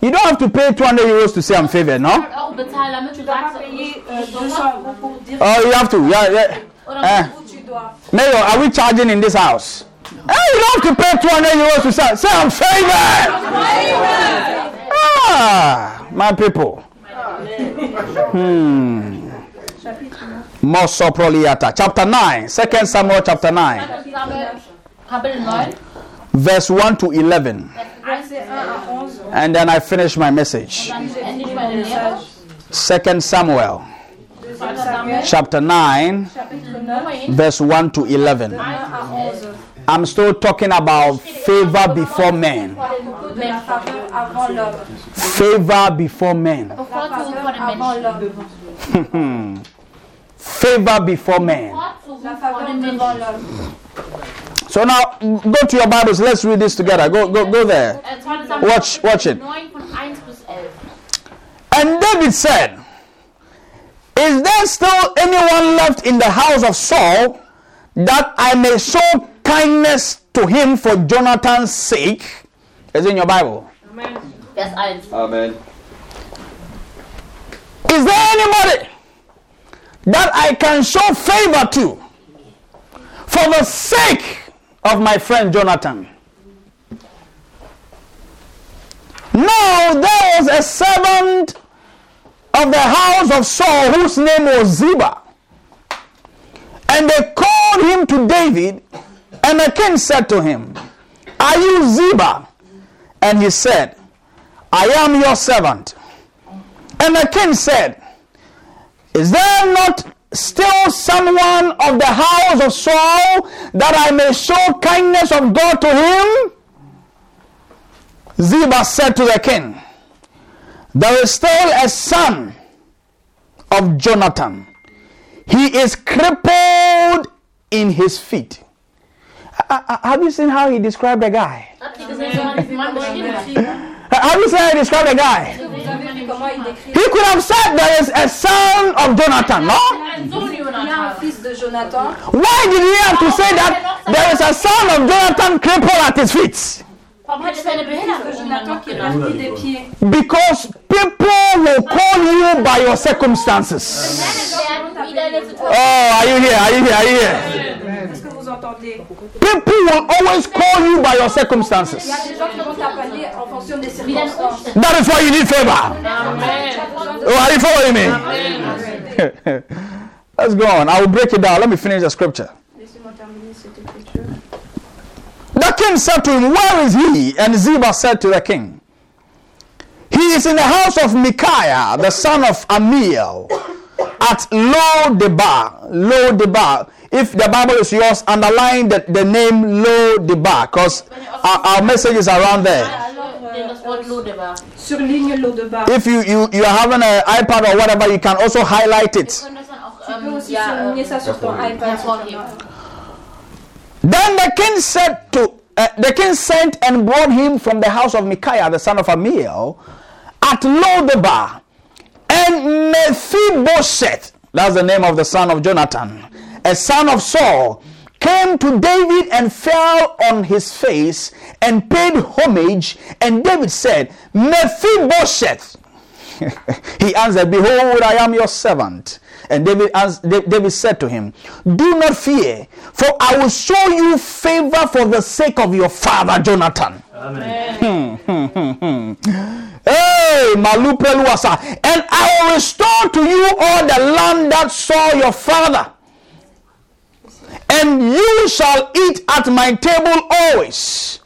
You don't have to pay 200 euros to say I'm favored, no? Oh, Auch bezahlen, damit du Tu dois sagst, pas payer 200 euros pour dire Oh, you have to. Yeah, yeah. oder Eh. où tu dois. Mayor, are we charging in this house? Hey, you don't have to pay 200 euros to say, say I'm favored. Ah, my people. Hmm. Mosoproliata. Chapter 9. 2 Samuel chapter 9. Samuel, Kapitel 9, Verse 1 to 11. Verset 1 à 11. And then I finish my message. Dann beende ich meine Lehre. 2 Samuel chapter 9. Verse 1 to 11. 1 à 11. I'm still talking about favor before men. De la faveur avant l'homme. Favor before men. Bevorzugung vor den Avant Menschen. l'homme. Favor before men. Bevorzugung La vor faveur den devant Menschen. l'homme. So now go to your Bibles. Let's read this together. Go go go there. 2. Samuel Watch- watch it. David said, Is there still anyone left in the house of Saul that I may show kindness to him for Jonathan's sake? It's in your Bible. Vers 1. Amen. Is there anybody that I can show favor to for the sake of my friend Jonathan? Now there was a servant of the house of Saul whose name was Ziba. And they called him to David, and the king said to him, Are you Ziba? And he said, I am your servant. And the king said, Is there not still someone of the house of Saul that I may show kindness of God to him? Ziba said to the king, There is still a son of Jonathan. He is crippled in his feet. Uh, uh, Have you seen how he described the guy? Uh, Have you seen how he described the guy? He could have said there is a son of Jonathan, no? Why did he have to say that there is a son of Jonathan crippled at his feet? Warum hat es eine Que Behinderung dann Jonathan noch qui est genannt? parti des pieds. Because people will call you by your circumstances. Werden wie deine Situation. Oh, are you here? Are you here? Are you here? Est-ce que vous People will always call you by your circumstances. y a des gens qui vont t'appeler en fonction des Wie deine circonstances. Umstände. That is why you need favor. Oh, are you following me? Let's go on. I will break it down. Let me finish the scripture. The king said to him, Where is he? And Ziba said to the king, He is in the house of Micaiah, the son of Ammiel, at Lo Debar. Lo Debar. If the Bible is yours, underline the, the name Lo Debar, because our, our message is around there. Den das Wort Lode war. Surligne l'eau de bas. If you, you, you are having an iPad or whatever, you can also highlight it. können das dann Then the king said to uh, the king sent and brought him from the house of Micaiah, the son of Ammiel, at Lodebar. And Mephibosheth, that's the name of the son of Jonathan, a son of Saul, came to David and fell on his face and paid homage. And David said, Mephibosheth. he answered, Behold, I am your servant. And David, Da- David said to him, Do not fear, for I will show you favor for the sake of your father Jonathan. Amen. Hmm, hmm, hmm, hey, Malupeluasa. And I will restore to you all the land that saw your father. And you shall eat at my table always.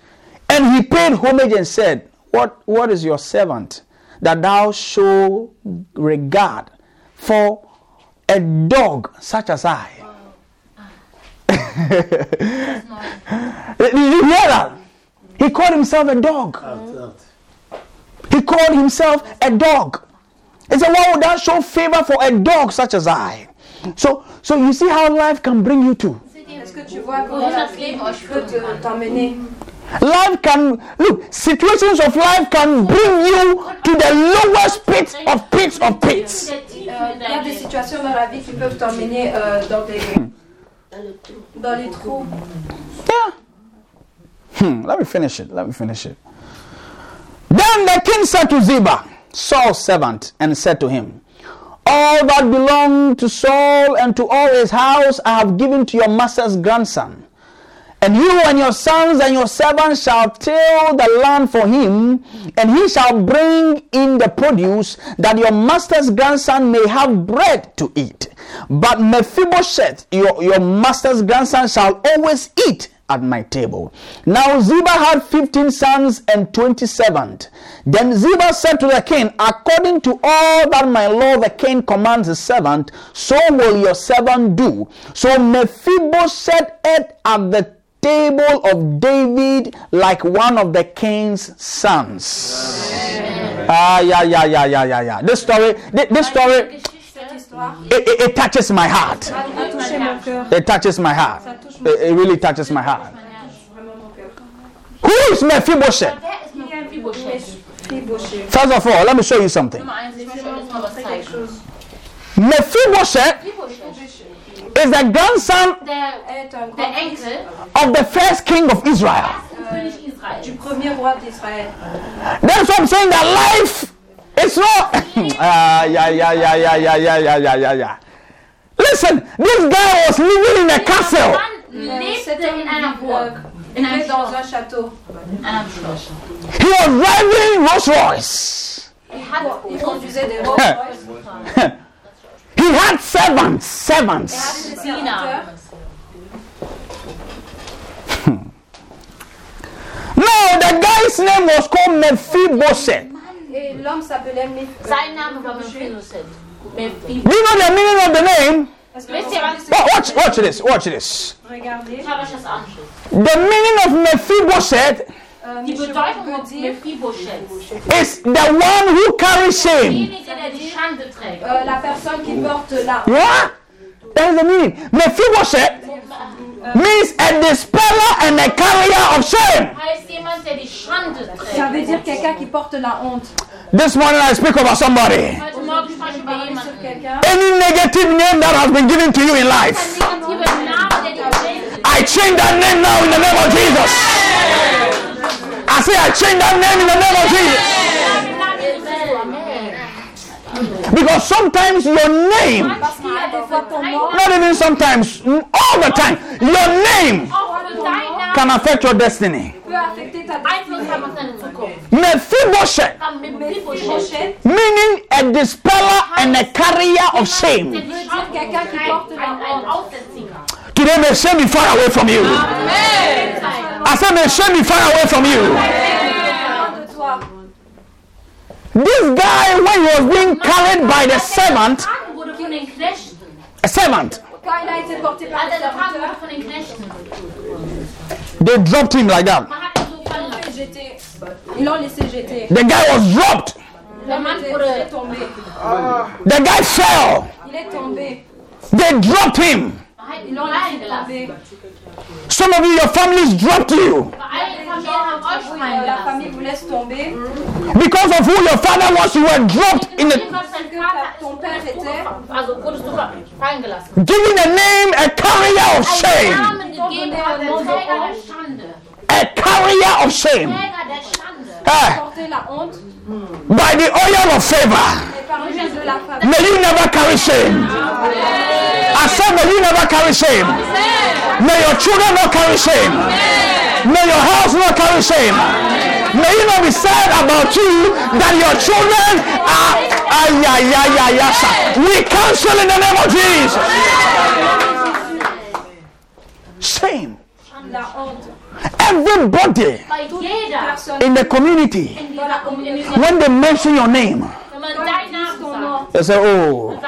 And he paid homage and said, What, what is your servant that thou show regard for a dog such as I? Did you hear that? He called himself a dog. He called himself a dog. He said, Why would thou show favor for a dog such as I? So, so you see how life can bring you to. Est-ce que tu vois comment la vie peut te- t'emmener Life can look, situations of life can bring you to the lowest pit of pits of pits. Euh, Il y a des situations dans la vie qui peuvent t'emmener dans, des, dans les trous. Yeah. Hmm, let me finish it. Let me finish it. Then the king said to Ziba, Saul's servant, and said to him, All that belonged to Saul and to all his house I have given to your master's grandson. And you and your sons and your servants shall till the land for him, and he shall bring in the produce, that your master's grandson may have bread to eat. But Mephibosheth, your, your master's grandson, shall always eat at my table. Now Ziba had 15 sons and 20 servants. Then Ziba said to the king, According to all that my lord the king commands his servant, so will your servant do. So Mephibosheth ate at the table of David like one of the king's sons. Ah, yeah, yeah, yeah, yeah, yeah, yeah. This story, this story, it, it, it touches my heart. a, a touché mon cœur. It touches my heart. Ça touche mon It, it really touches my heart. vraiment mon cœur. Who is Mephibosheth? Wer ist Mephibosheth? Mephibosheth. First of all, let me show you something. Nummer eins, ich möchte euch jetzt mal was C'est quelque zeigen. chose. Mephibosheth Mephibosheth, is the grandson der, Est un der Enkel of the first king of Israel. des König Israel. du premier roi d'Israël. That's what I'm saying. That life is not. Ah, yeah, yeah, yeah, yeah, yeah, yeah, yeah, yeah, yeah, yeah. Listen, this guy was living in a castle. Mann lebte C'était in einer vivait dans un château. in einem Schloss. He was driving Rolls Royce. He had servants, servants. Hmm. no, the guy's name was called Mephibosheth. Do know the meaning of the name? watch, watch this, watch this. The meaning of Mephibosheth Die je Bedeutung von Mephibosheth. is the one who carries shame. Derjenige, der die Schande euh, la personne qui porte la Yeah? That is the meaning. Mephibosheth euh, means a dispeller and a carrier of shame. Heißt jemand, der die Schande Ça veut dire quelqu'un qui porte la honte. This morning I speak about somebody. Heute Morgen spreche ich über Parler sur jemanden. quelqu'un. Any negative name that has been given to you in life, Ein negativer Name, der ah, dir prägt. I change that name now in the name of Jesus. I say I change that name in the name of Jesus. Because sometimes your name, not even sometimes, all the time, your name can affect your destiny. Mephibosheth, meaning a dispeller and a carrier of shame. Today may shame be far away from you. Amen. I said, may shame be far away from you. This guy, when he was being carried by the servant, a servant, they dropped him like that. The guy was dropped. The guy fell. They dropped him. Some of you, your families dropped you. Because of who your father was, you were dropped in the. Giving a name a carrier of shame. A carrier of shame. Träger der Schande. Eh, la honte. by the oil of favor. Et par l'huile de la famille. May you never carry shame. I said, may you never carry shame. May your children not carry shame. May your house not carry shame. May it not be said about you that your children are. Ah, yeah. We cancel in the name of Jesus. Shame. Everybody in the community, when they mention your name, they say, Oh,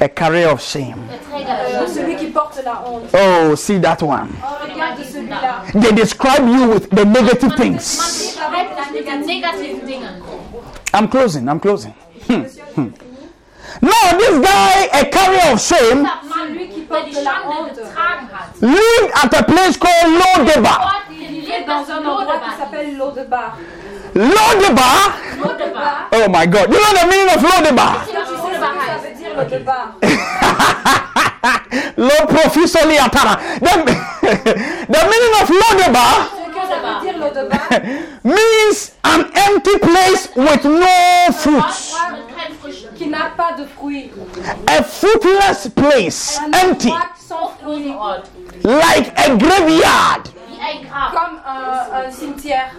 a carrier of shame. Oh, see that one. They describe you with the negative things. I'm closing, I'm closing. Hmm. Hmm. Now, this guy, a carrier of shame, lived at a place called Lodebar. Lodebar? Oh my God. You know the meaning of Lodebar? Lo profusoli. The meaning of Lodebar means an empty place with no fruits. N'a pas de fruits. A fruitless place, Un empty, like a graveyard. Comme un, un cimetière.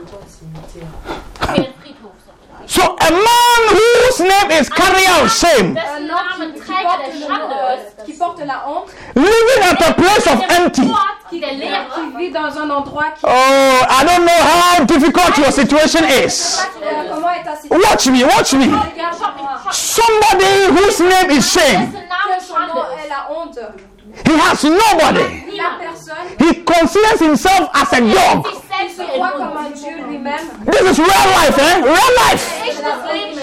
Wie ein Friedhof. So a man whose name is carrier of shame, Un Dessen homme Namen qui, qui Träger porte der le- Schande ist. qui porte la honte, living at a place of empty. Ort qui, der qui Leere. vit dans un endroit qui... Oh, I don't know how difficult your situation is. Comment est ta situation Watch me, watch me. Somebody whose name is shame, Dessen Name Que son nom Schande est la honte. he has nobody. ist. La Niemand. personne He considers himself as a dog. Sich selbst se wie croit ein comme Hund. un Dieu lui-même. This is real life, eh? Real life.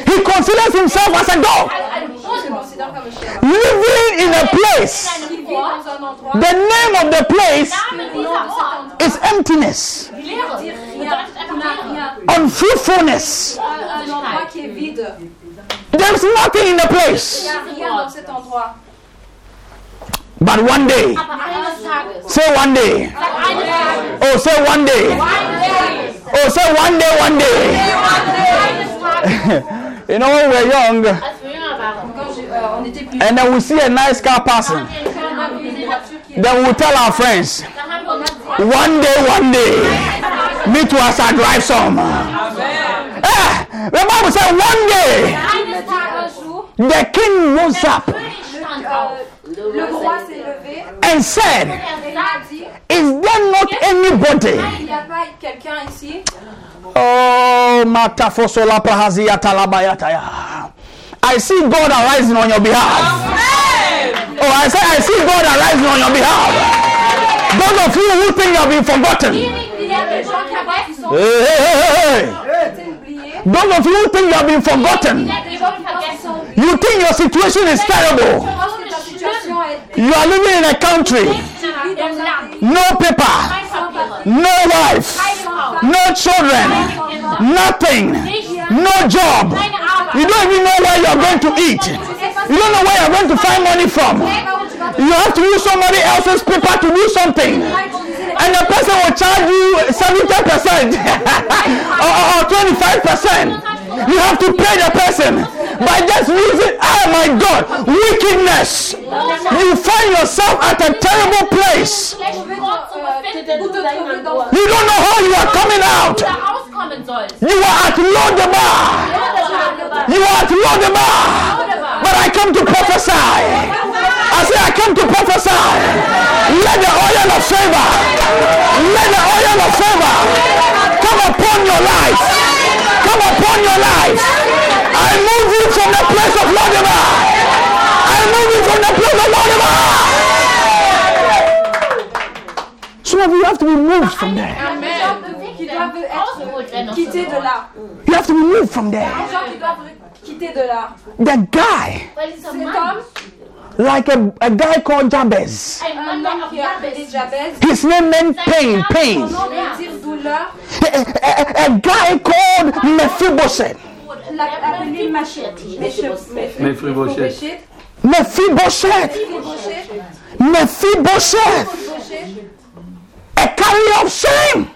He considers himself as a dog. Als ein Je Hund. considère comme un chien. Living in a place. Qui vit dans un endroit The name of the place Name dieser Ort. is emptiness, Die Leere. qui Bedeutet n'a einfach Leere. rien. unfruitfulness. Un, un endroit qui est vide. There's nothing in the place. n'y a rien dans cet endroit. But one day, say one day. Oh, say one day. Oh, say one day, one day. You know, when we're young, and then we see a nice car passing, then we tell our friends, one day, one day, me too as I drive some. Ah, the Bible said one day the king rose up and said, et il a sagt, dit Is there not anybody? il n'y a pas quelqu'un ici Oh, matafosola prahazia talabayataya. I see God arising on your behalf. Oh, I say I see God arising on your behalf. Those of you who think you have been forgotten. Il y a des gens qui avaient qui sont Hey, hey, hey. Those of you who think you have been forgotten. hat die Gott vergessen. You think your situation is terrible. Je pense que ta situation est You are living in a country. No paper. No wife. No children. Nothing. No job. You don't even know where you're going to eat. You don't know where you're going to find money from. You have to use somebody else's paper to do something. And the person will charge you 70% or, or 25%. You have to pay the person by just using, oh my God, wickedness. You find yourself at a terrible place. You don't know how you are coming out. You are at Lodebar. You are at Lodebar. But I come to prophesy. I say I come to prophesy. Let the oil of favor, let the oil of favor come upon your life. Come upon your life. I move you from the place of Lodebar. I move you from the place of Lodebar. Some of you have to be moved from there. You have to be moved from there. The guy, like a, a guy called Jabez. His name meant pain, pain. A, a- a guy called Mephibosheth. L'a appelé Machette. Mephibosheth. Mephibosheth. Mephibosheth. A carrier of shame.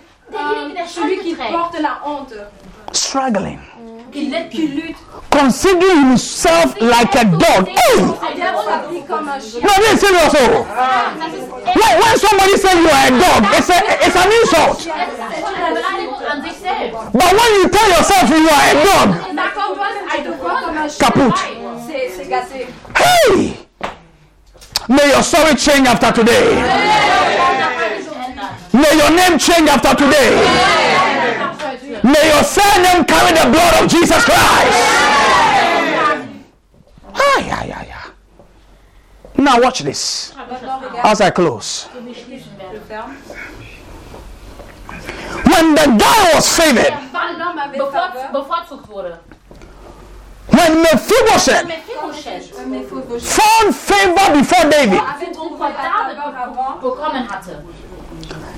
der Celui qui porte la honte. Struggling. Qui, qui lutte. Considering himself like a dog. Hey! C'est-à-dire s'habille comme un chien. No, this is serious. oh. Das ist echt When, when somebody says you are a dog, it's, a, it's an insult. eine Beleidigung an sich selbst. But when you tell yourself you are a dog, Mais quand toi, tu te vois comme un chien, kaput. c'est c'est gâté. Hey! May your story change after today. May your name change after today. May your surname carry the blood of Jesus Christ. Ah, yeah, yeah, yeah. Now watch this as I close. When the guy was favored, Quand l'homme avait Bevor, faveur, bevorzugt wurde. when Mephibosheth found favor before David,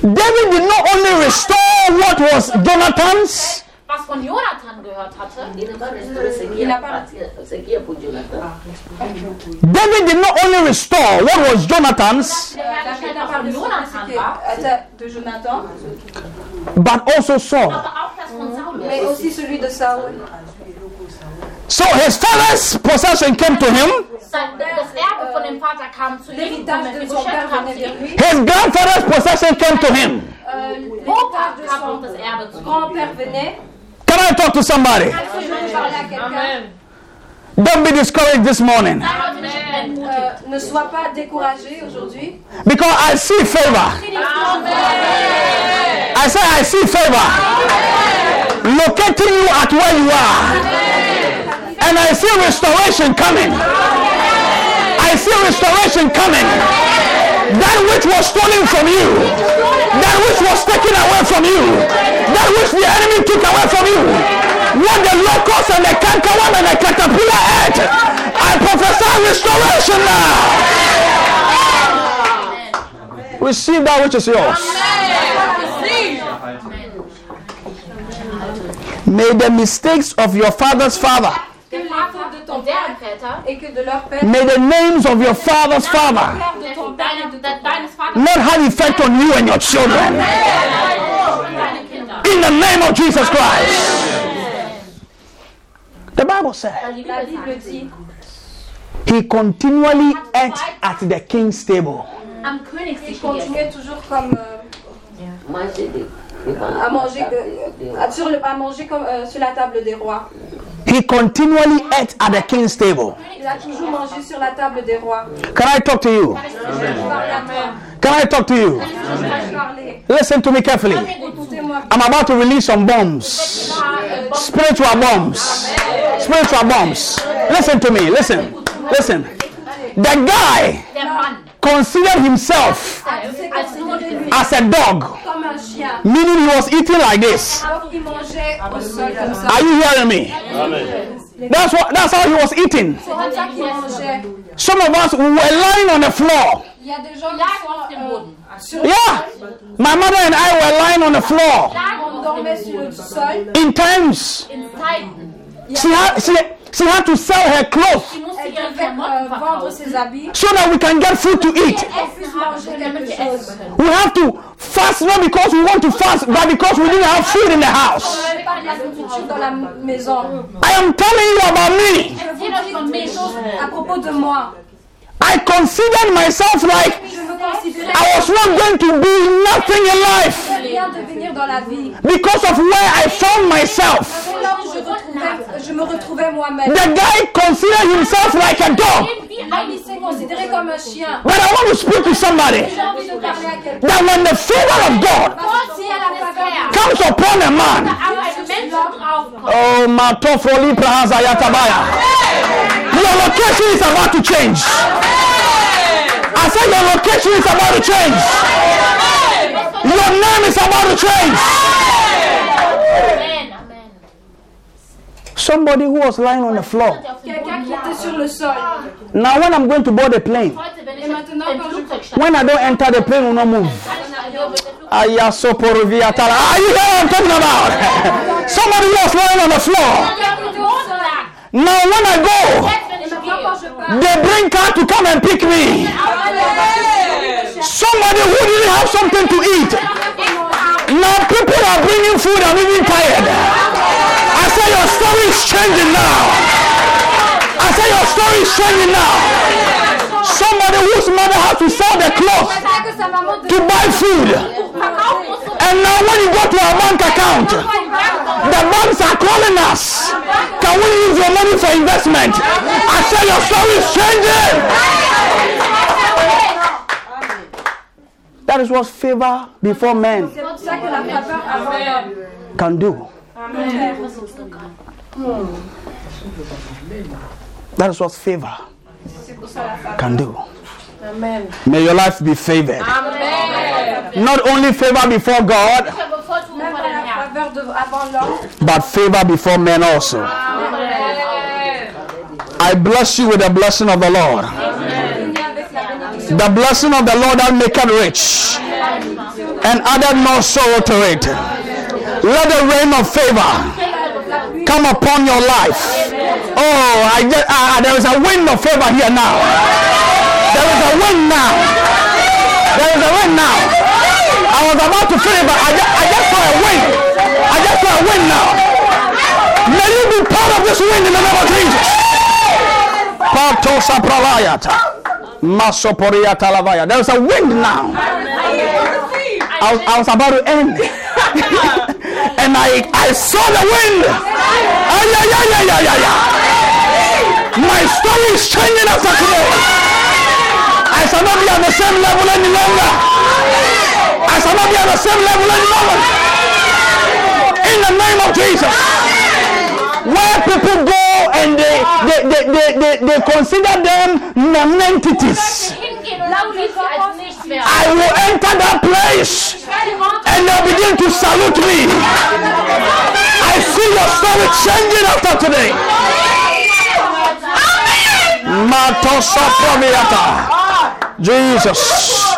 David did not only restore what was Jonathan's? was von Jonathan gehört hatte. Il n'a pas restauré ce qui Il n'a est pas- appartient- ce qui est pour Jonathan. David did not only restore what was Jonathan's, Der David hergestellt, n'a was pas von de ce Jonathan qui war, était de Jonathan, but also Saul. aber auch das von Saul. mais aussi celui de Saul. So his father's possession came to him, Sein, das Erbe von dem Vater kam zu ihm, L'héritage und de mit son père Geschäft kam venait zu vers ihm. lui. his grandfather's possession came to him. Euh, Opa L'héritage de kam auch son das Erbe zu ihm. grand-père venait. Can I talk to somebody? Est-ce que je peux parler à quelqu'un Don't be discouraged this morning Sei heute nicht entmutigt. Euh, Ne sois pas découragé aujourd'hui. because I see favor. I say I see favor locating you at where you are, and I see restoration coming. I see restoration coming. That which was stolen from you, that which was taken away from you, that which the enemy took away from you, what the locust and the cankerworm and the caterpillar ate, I prophesy restoration now. Receive that which is yours. May the mistakes of your father's father, Que les fautes de ton père et que de leur père, may the names of your father's father not have effect on you and your children. In the name of Jesus Christ. The Bible said Die La Bibel Bible sagt, dit, he continually ate at the king's table. am il Königstisch gegessen. continuait toujours comme Manger des, des à manger, euh, à- sur le- à manger comme euh, sur la table des rois. He continually ate at the king's table. Il a toujours mangé sur la table des rois. Can I talk to you? Je parle à toi. Can I talk to you? Je. Listen to me carefully. I'm about to release some bombs. Spiritual bombs. Spiritual bombs. Listen to me. Listen. Listen. The guy Der Mann, considered himself C'est considéré lui as a dog, comme un chien. meaning he was eating like this. Alors il mangeait au sol comme ça. Are you hearing me? That's what that's how he was eating. C'est comme ça qu'il mangeait. Some of us were lying on the floor. Il y a des gens qui lag auf dem sont Boden. sur le Yeah. My mother and I were lying on the floor. Lag on auf dormait dem sur le Boden. sol. In times she had she, she had to sell her clothes Sie musste Elle ihre devait euh, Klamotten vendre verkaufen. ses habits. so that we can get food to eat. On puisse manger damit quelque wir chose. essen können. We have to fast not because we want to fast, but because we didn't have food in the house. On n'avait pas de la nourriture dans la maison. I am telling you about me. I considered myself like Je me considérais I was not going to be nothing in life rien devenir dans la vie. because of where I found myself. C'est là où je, retrouvais, je me retrouvais moi-même. The guy considered himself like a dog. L'homme, il s'est considéré comme un chien. But I want to speak to somebody J'ai envie de parler à quelqu'un. that when the favor of God Si à la faveur comes upon a man, Aber ein Mensch draufkommt. oh matofoli prahaza yatabaya, your location is about to change. I said your location is about to change. Your name is about to change. Somebody who was lying on the floor. Now when I'm going to board a plane, when I don't enter the plane, will not move. Ayasoporoviatala. Are you hear what I'm talking about? Somebody who was lying on the floor. Now when I go, they bring car to come and pick me. Somebody who didn't have something to eat. Now people are bringing food. I'm even tired. I say your story is changing now. I say your story is changing now. Somebody whose mother had to sell the clothes to buy food. And now when you go to our bank account, the banks are calling us. Can we use your money for investment? I say your story is changing. That is what favor before men can do. That is what favor can do. Amen. May your life be favored. Amen. Not only favor before God, bevorzugen Même vor pas dem la Herrn. faveur de, avant l'homme. but favor before men also. Amen. I bless you with the blessing of the Lord. Béni avec la bénédiction. The blessing of the Lord that maketh rich and added no sorrow to it. Let the rain of favor come upon your life. Oh, I just, uh, there is a wind of favor here now. There is a wind now. There is a wind now. I was about to finish, but I just, I just saw a wind. I just saw a wind now. May you be part of this wind in the name of Jesus. Patosa pralayata. Masoporiata lavaya. There is a wind now. I was, I was about to end. and I, I saw the wind. Ah, yeah, yeah, yeah, yeah, yeah, yeah. My story is changing after today. I shall not be at the same level any longer. I shall not be at the same level any longer. In the name of Jesus. Where people go and they, they, they, they, they, they consider them non-entities. I will enter that place and they'll begin to salute me. I see your story changing after today. Matosa. Jesus.